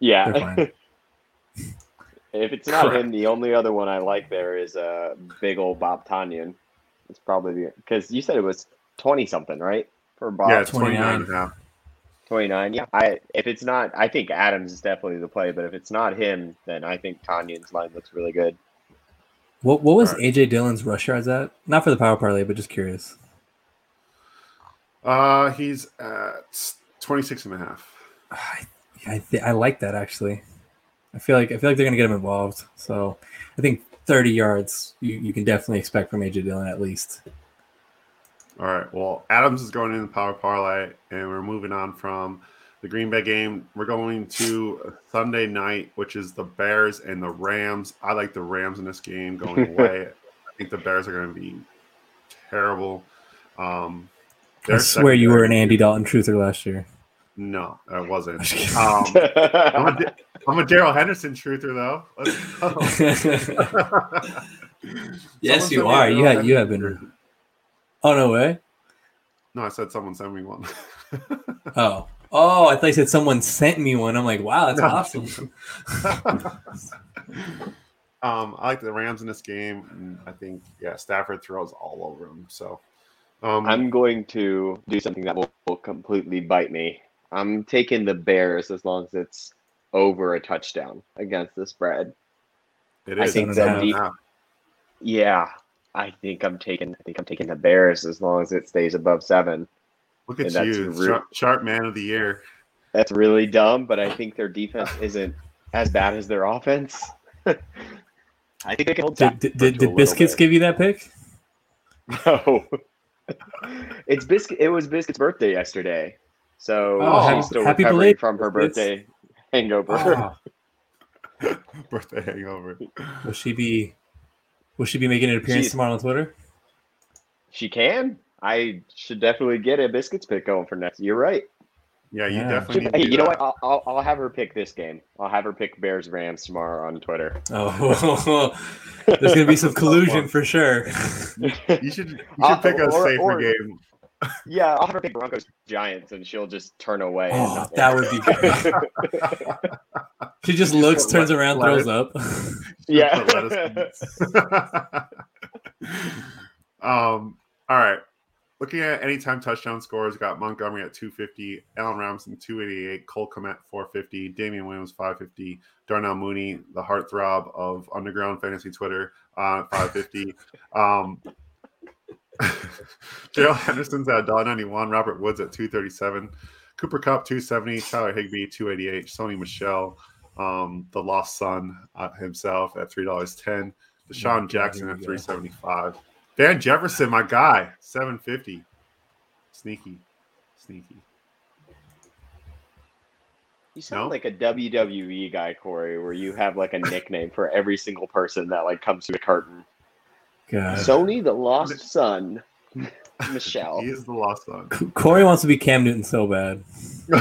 Yeah. If it's not Correct. him, the only other one I like there is uh, big old Bob Tonyan. It's probably because you said it was twenty something, right? For Bob, yeah, twenty nine. Yeah. 29 yeah i if it's not i think adams is definitely the play but if it's not him then i think tonyan's line looks really good what what was right. aj dillon's rush yards at not for the power parlay but just curious uh he's at 26 and a half i I, th- I like that actually I feel like I feel like they're going to get him involved. So I think 30 yards you, you can definitely expect from AJ Dillon at least. All right. Well, Adams is going in the power parlay, and we're moving on from the Green Bay game. We're going to Sunday night, which is the Bears and the Rams. I like the Rams in this game going away. I think the Bears are going to be terrible. Um, I swear you were an Andy Dalton truther last year. No, I wasn't. Um, I'm a, I'm a Darrell Henderson truther though. yes, you are. You have you have been. Oh no way. No, I said someone sent me one. oh, oh! I thought you said someone sent me one. I'm like, wow, that's no. awesome. um, I like the Rams in this game, I think yeah, Stafford throws all over them. So um, I'm going to do something that will, will completely bite me. I'm taking the Bears as long as it's over a touchdown against the spread. It is. I think the deep, yeah, I think I'm taking. I think I'm taking the Bears as long as it stays above seven. Look at you, re- sharp, sharp man of the year. That's really dumb, but I think their defense isn't as bad as their offense. I think they can hold. Did, did, did, did Biscuits give you that pick? No. it's biscuit. It was Biscuit's birthday yesterday. So oh, she's still happy recovering from her birthday hangover. Oh. birthday hangover. Will she be? Will she be making an appearance she's, tomorrow on Twitter? She can. I should definitely get a biscuits pick going for next. You're right. Yeah, you Yeah. definitely. Hey, need to you do know what? I'll, I'll, I'll have her pick this game. I'll have her pick Bears Rams tomorrow on Twitter. Oh, there's gonna be some collusion for sure. You should you should Uh, pick a or- safer or- game. Yeah, I'll have her pick Broncos Giants, and she'll just turn away. and Oh, not that would be great. She just looks, turns around, let throws up. Yeah. Put lettuce um. All right. Looking at anytime touchdown scores, got Montgomery at 250, Allen Robinson 288, Cole Kmet 450, Damien Williams 550, Darnell Mooney, the heartthrob of underground fantasy Twitter, uh, 550. um, Darrell Henderson's at $1.91, Robert Woods at 237, Cooper Kupp 270, Tyler Higbee 288, Sony Michel, um, the lost son uh, himself at $3.10, DeSean God, Jackson at we go. 375. Van Jefferson, my guy, 750. Sneaky. Sneaky. You sound No? like a WWE guy, Corey, where you have like a nickname for every single person that like comes to the curtain. God. Sony, the lost son, Michel. He is the lost son. Corey wants to be Cam Newton so bad.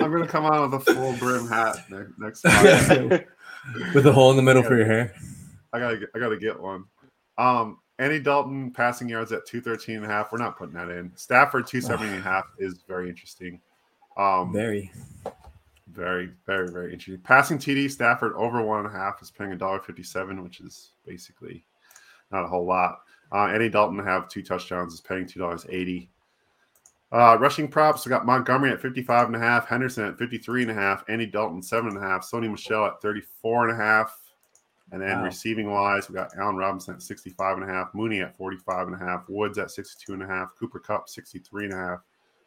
I'm gonna come out with a full brim hat ne- next time. With a hole in the middle for your hair. I gotta get, I gotta get one. Um, Andy Dalton passing yards at 213 and a half. We're not putting that in. Stafford 270 and a half is very interesting. Um, Very. Very, very, very interesting. Passing TD Stafford over one and a half is paying a dollar fifty-seven, which is basically not a whole lot. Uh, Andy Dalton to have two touchdowns is paying two dollars eighty. Uh, rushing props, we got Montgomery at 55 and a half, Henderson at 53 and a half, Andy Dalton seven and a half, Sony Michel at 34 and a half. And then Wow. receiving wise, we got Allen Robinson at 65 and a half, Mooney at 45 and a half, Woods at 62 and a half, Cooper Kupp 63 and a half,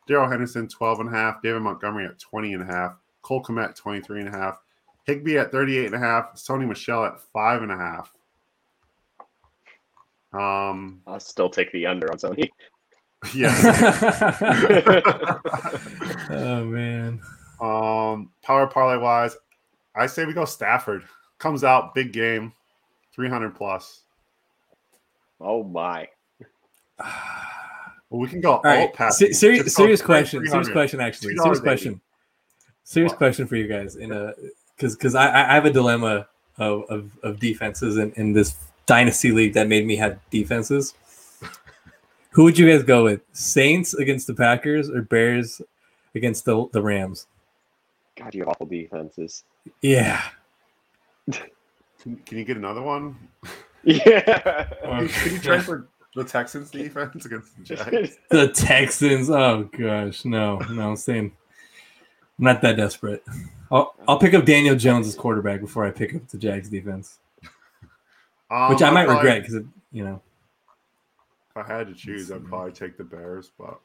Darrell Henderson 12 and a half, David Montgomery at 20 and a half, Cole Kmet 23 and a half, Higbee at 38 and a half, Sony Michel at five and a half. Um, I'll still take the under on Sony. yeah. oh man. um, power parlay wise, I say we go Stafford. Comes out big game, 300 plus. Oh my. Well, we can go All right. alt pass. Se- serious serious question. Serious question. Actually, serious question. Serious What? question for you guys. In a because because I I have a dilemma of of, of defenses in, in this dynasty league that made me have defenses. Who would you guys go with? Saints against the Packers or Bears against the the Rams? God, you have awful defenses. Yeah. Can, can you get another one? Yeah. Can you, can you trade for the Texans defense against the Jags? The Texans. Oh gosh, no, no, I'm saying I'm not that desperate. I'll, I'll pick up Daniel Jones as quarterback before I pick up the Jags defense, Um, which I I'd might probably- regret because you know. If I had to choose, I'd probably take the Bears, but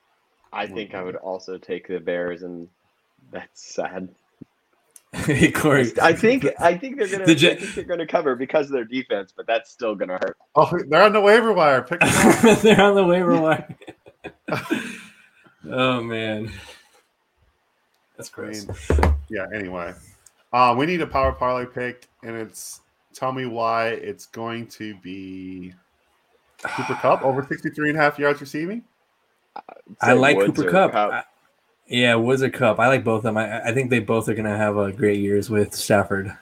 I think I would also take the Bears, and that's sad. hey Corey, I think I think they're gonna The I think they're gonna cover because of their defense, but that's still gonna hurt. oh, they're on the waiver wire. Pick them up. they're on the waiver wire. oh man, that's I mean, yeah. Anyway, uh, we need a power parlay pick, and it's tell me why it's going to be Cooper Kupp over 63 and a half yards receiving. I like Woods Cooper Kupp. Kupp. I- yeah, Woods or Kupp. I like both of them. I, I think they both are going to have a great years with Stafford.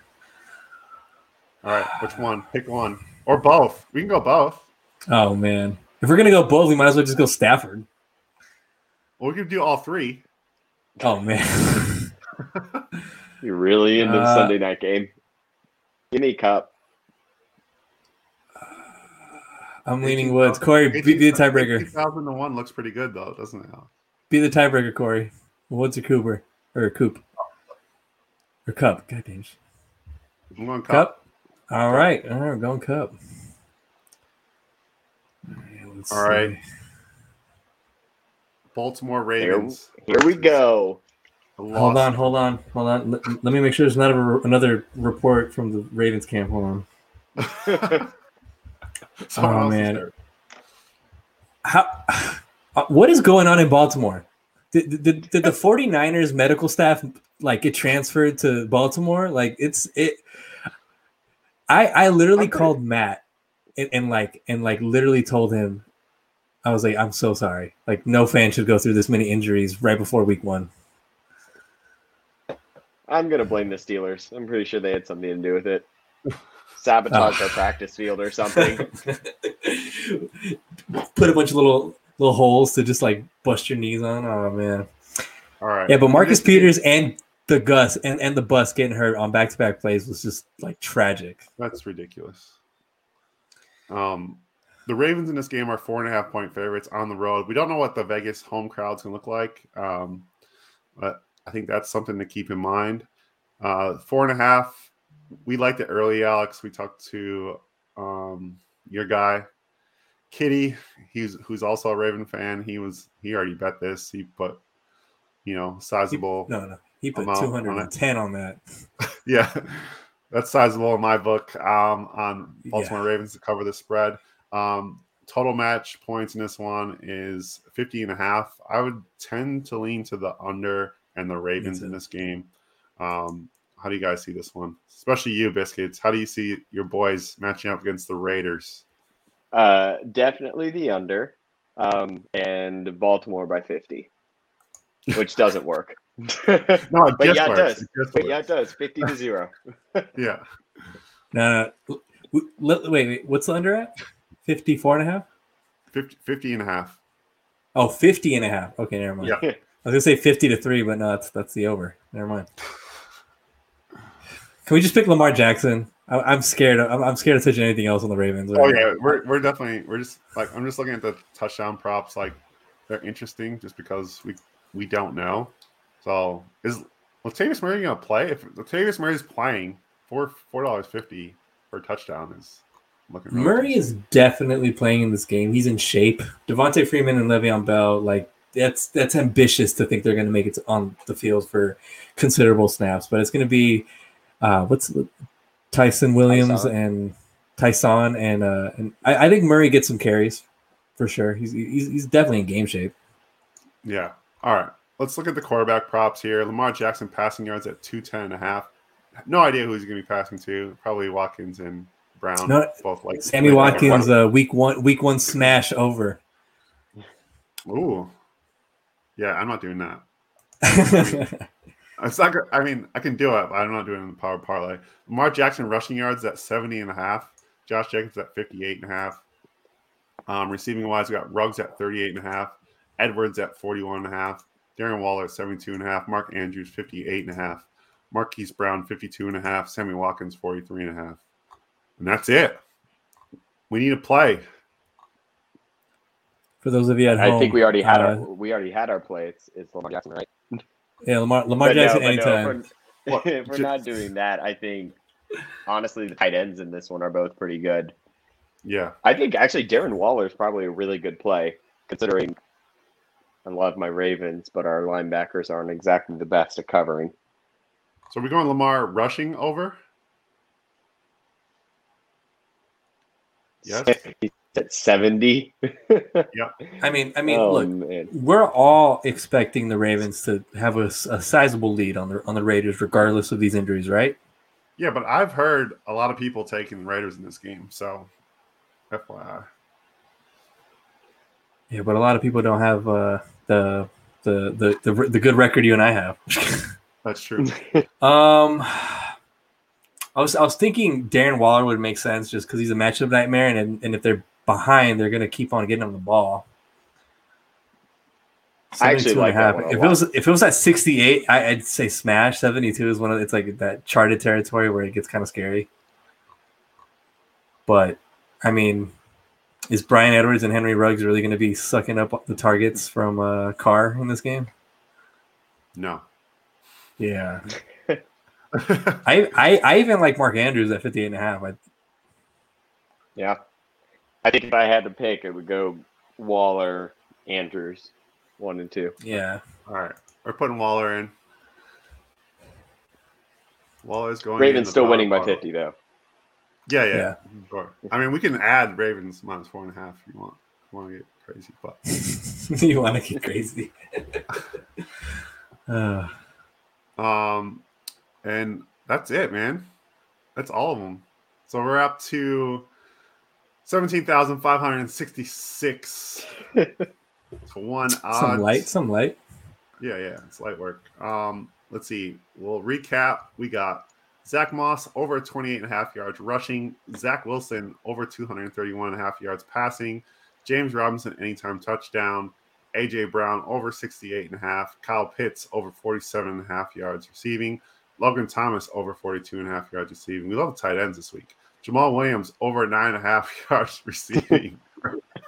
All right, which one? Pick one or both. We can go both. Oh man, if we're gonna go both, we might as well just go Stafford. Or we can do all three. Oh man, You're really into the Uh, Sunday night game. Give me Kupp. I'm leaning Woods. Corey, be, be the tiebreaker. 2001 looks pretty good though, doesn't it? Be the tiebreaker, Corey. Woods or Cooper or Coop or Kupp. God damn. I'm going Kupp. Kupp. All right, all right, we're going Kupp. All right. let's All right. see. Baltimore Here, Ravens. Here we go. Hold on, hold on, hold on. Let, let me make sure there's not a, another report from the Ravens camp. Hold on. Oh, man. How? uh, What is going on in Baltimore? Did, did, did the 49ers medical staff like get transferred to Baltimore? Like it's it. I I literally I'm called Matt and, and like and like literally told him, I was like, I'm so sorry. Like no fan should go through this many injuries right before week one. I'm gonna blame the Steelers. I'm pretty sure they had something to do with it. Sabotage Oh. their practice field or something. Put a bunch of little little holes to just like bust your knees on. Oh man. All right. Yeah, but Marcus Peters and the Gus and, and the bus getting hurt on back to back plays was just like tragic. That's ridiculous. Um, the Ravens in this game are four and a half point favorites on the road. We don't know what the Vegas home crowd's gonna look like, um, but I think that's something to keep in mind. Uh, four and a half. We liked it early, Alex. We talked to um, your guy, Kitty. He's who's also a Raven fan. He was he already bet this. He put you know sizable. No, no. He put Amount on 210 on that. Yeah, that's sizable in my book. Um, on Baltimore Yeah. Ravens to cover the spread. Um, total match points in this one is 50 and a half. I would tend to lean to the under and the Ravens in this game. Um, how do you guys see this one? Especially you, Biscuits. How do you see your boys matching up against the Raiders? Uh, definitely the under, um, and Baltimore by 50, which doesn't work. No, it But just yeah, it does. It just yeah, it does. 50 to zero. Yeah. No, no. W- w- Wait, wait. What's the under at? 54 and a half? 50, 50 and a half. Oh, 50 and a half. Okay, never mind. Yeah. I was gonna say 50 to 3, but no, that's that's the over. Never mind. Can we just pick Lamar Jackson? I, I'm scared. I'm, I'm scared of touching anything else on the Ravens. Oh yeah, we're we're definitely we're just like I'm just looking at the touchdown props. Like they're interesting just because we we don't know. So is Latavius Murray gonna play? If Latavius Murray's playing, four four dollars fifty per touchdown is looking. really Murray is definitely playing in this game. He's in shape. Devonta Freeman and Le'Veon Bell, like that's that's ambitious to think they're going to make it on the field for considerable snaps. But it's going to be uh, what's Ty'Son Williams Ty'Son. and Ty'Son and uh, and I, I think Murray gets some carries for sure. He's he's, he's definitely in game shape. Yeah. All right. Let's look at the quarterback props here. Lamar Jackson passing yards at 210 and a half. No idea who he's going to be passing to. Probably Watkins and Brown. No, both like Sammy Watkins, uh, week one week one smash over. Ooh. Yeah, I'm not doing that. It's not. I mean, I can do it, but I'm not doing the power parlay. Lamar Jackson rushing yards at 70 and a half. Josh Jacobs at 58 and a half. Um, receiving wise, we got Ruggs at 38 and a half. Edwards at 41 and a half. Darren Waller at 72 and a half. Mark Andrews 58 and a half. Marquise Brown 52 and a half. Sammy Watkins 43 and a half. And that's it. We need a play. For those of you at home, I think we already had uh, our we already had our play. It's, it's Lamar Jackson, right? yeah Lamar Lamar But no, Jackson no, anytime. if we're, if we're not doing that, I think honestly the tight ends in this one are both pretty good. Yeah. I think actually Darren Waller is probably a really good play, considering I love my Ravens, but our linebackers aren't exactly the best at covering. So we're going Lamar rushing over. Yes. He's at 70. yeah. I mean, I mean, oh, look, man. we're all expecting the Ravens to have a, a sizable lead on the on the Raiders, regardless of these injuries, right? Yeah, but I've heard a lot of people taking Raiders in this game. So, FYI. Yeah, but a lot of people don't have uh, the, the the the the good record you and I have. That's true. um, I was I was thinking Darren Waller would make sense just because he's a matchup nightmare, and and if they're behind, they're gonna keep on getting him the ball. I actually 72 and a like that one a If it was if it was at sixty eight, I'd say smash. Seventy two is one of it's like that charted territory where it gets kind of scary. But I mean, is Bryan Edwards and Henry Ruggs really going to be sucking up the targets from uh, Carr in this game? No. Yeah, I, I I even like Mark Andrews at 58 and a half. I, Yeah. I think if I had to pick, it would go Waller, Andrews, one and two. yeah, All right. We're putting Waller in. Waller's going. Ravens still winning by forward. 50, though. Yeah, yeah, Yeah. Sure. I mean, we can add Ravens minus four and a half if you want. If you want to get crazy, but you want to get crazy. uh, Um, and that's it, man. That's all of them. So we're up to Seventeen thousand five hundred and sixty-six to one odds. Some light, some light. Yeah, yeah, it's light work. Um, let's see. We'll recap. We got Zach Moss over 28 and a half yards rushing. Zach Wilson over 231 and a half yards passing. James Robinson anytime touchdown. AJ Brown over 68 and a half. Kyle Pitts over 47 and a half yards receiving. Logan Thomas over 42 and a half yards receiving. We love the tight ends this week. Jamaal Williams over nine and a half yards receiving.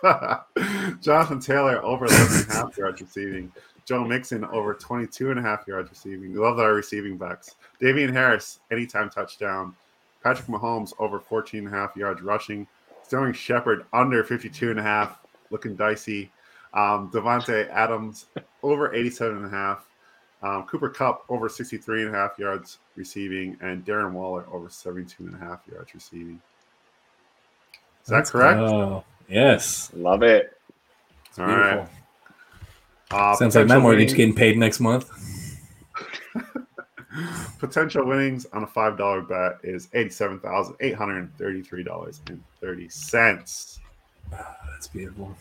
Jonathan Taylor over 11 and a half yards receiving. Joe Mixon over 22 and a half yards receiving. We love our receiving backs. Damien Harris, anytime touchdown. Patrick Mahomes over 14 and a half yards rushing. Sterling Shepard under 52 and a half, looking dicey. Um, Davante Adams over 87 and a half. Um, Cooper Cup over 63 and a half yards receiving, and Darren Waller over 72 and a half yards receiving. Is that correct? Oh, yes. Love it. All right. Uh, Sounds like my mortgage winnings. getting paid next month. potential winnings on a five dollar bet is eighty-seven thousand eight hundred and thirty-three dollars and thirty cents. that's beautiful.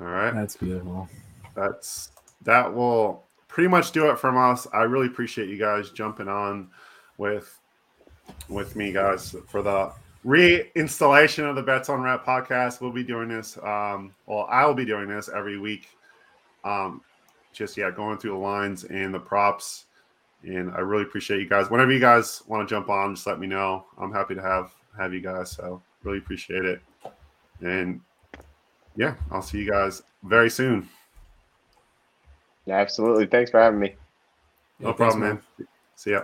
All right, that's beautiful. That's that will pretty much do it from us. I really appreciate you guys jumping on with with me, guys, for the reinstallation of the Bets Unwrapped podcast. We'll be doing this. Um, well, I will be doing this every week. Um, just yeah, going through the lines and the props. And I really appreciate you guys. Whenever you guys want to jump on, just let me know. I'm happy to have have you guys. So really appreciate it. And yeah, I'll see you guys very soon. Absolutely. Thanks for having me. No yeah, problem, thanks, man. man. See ya.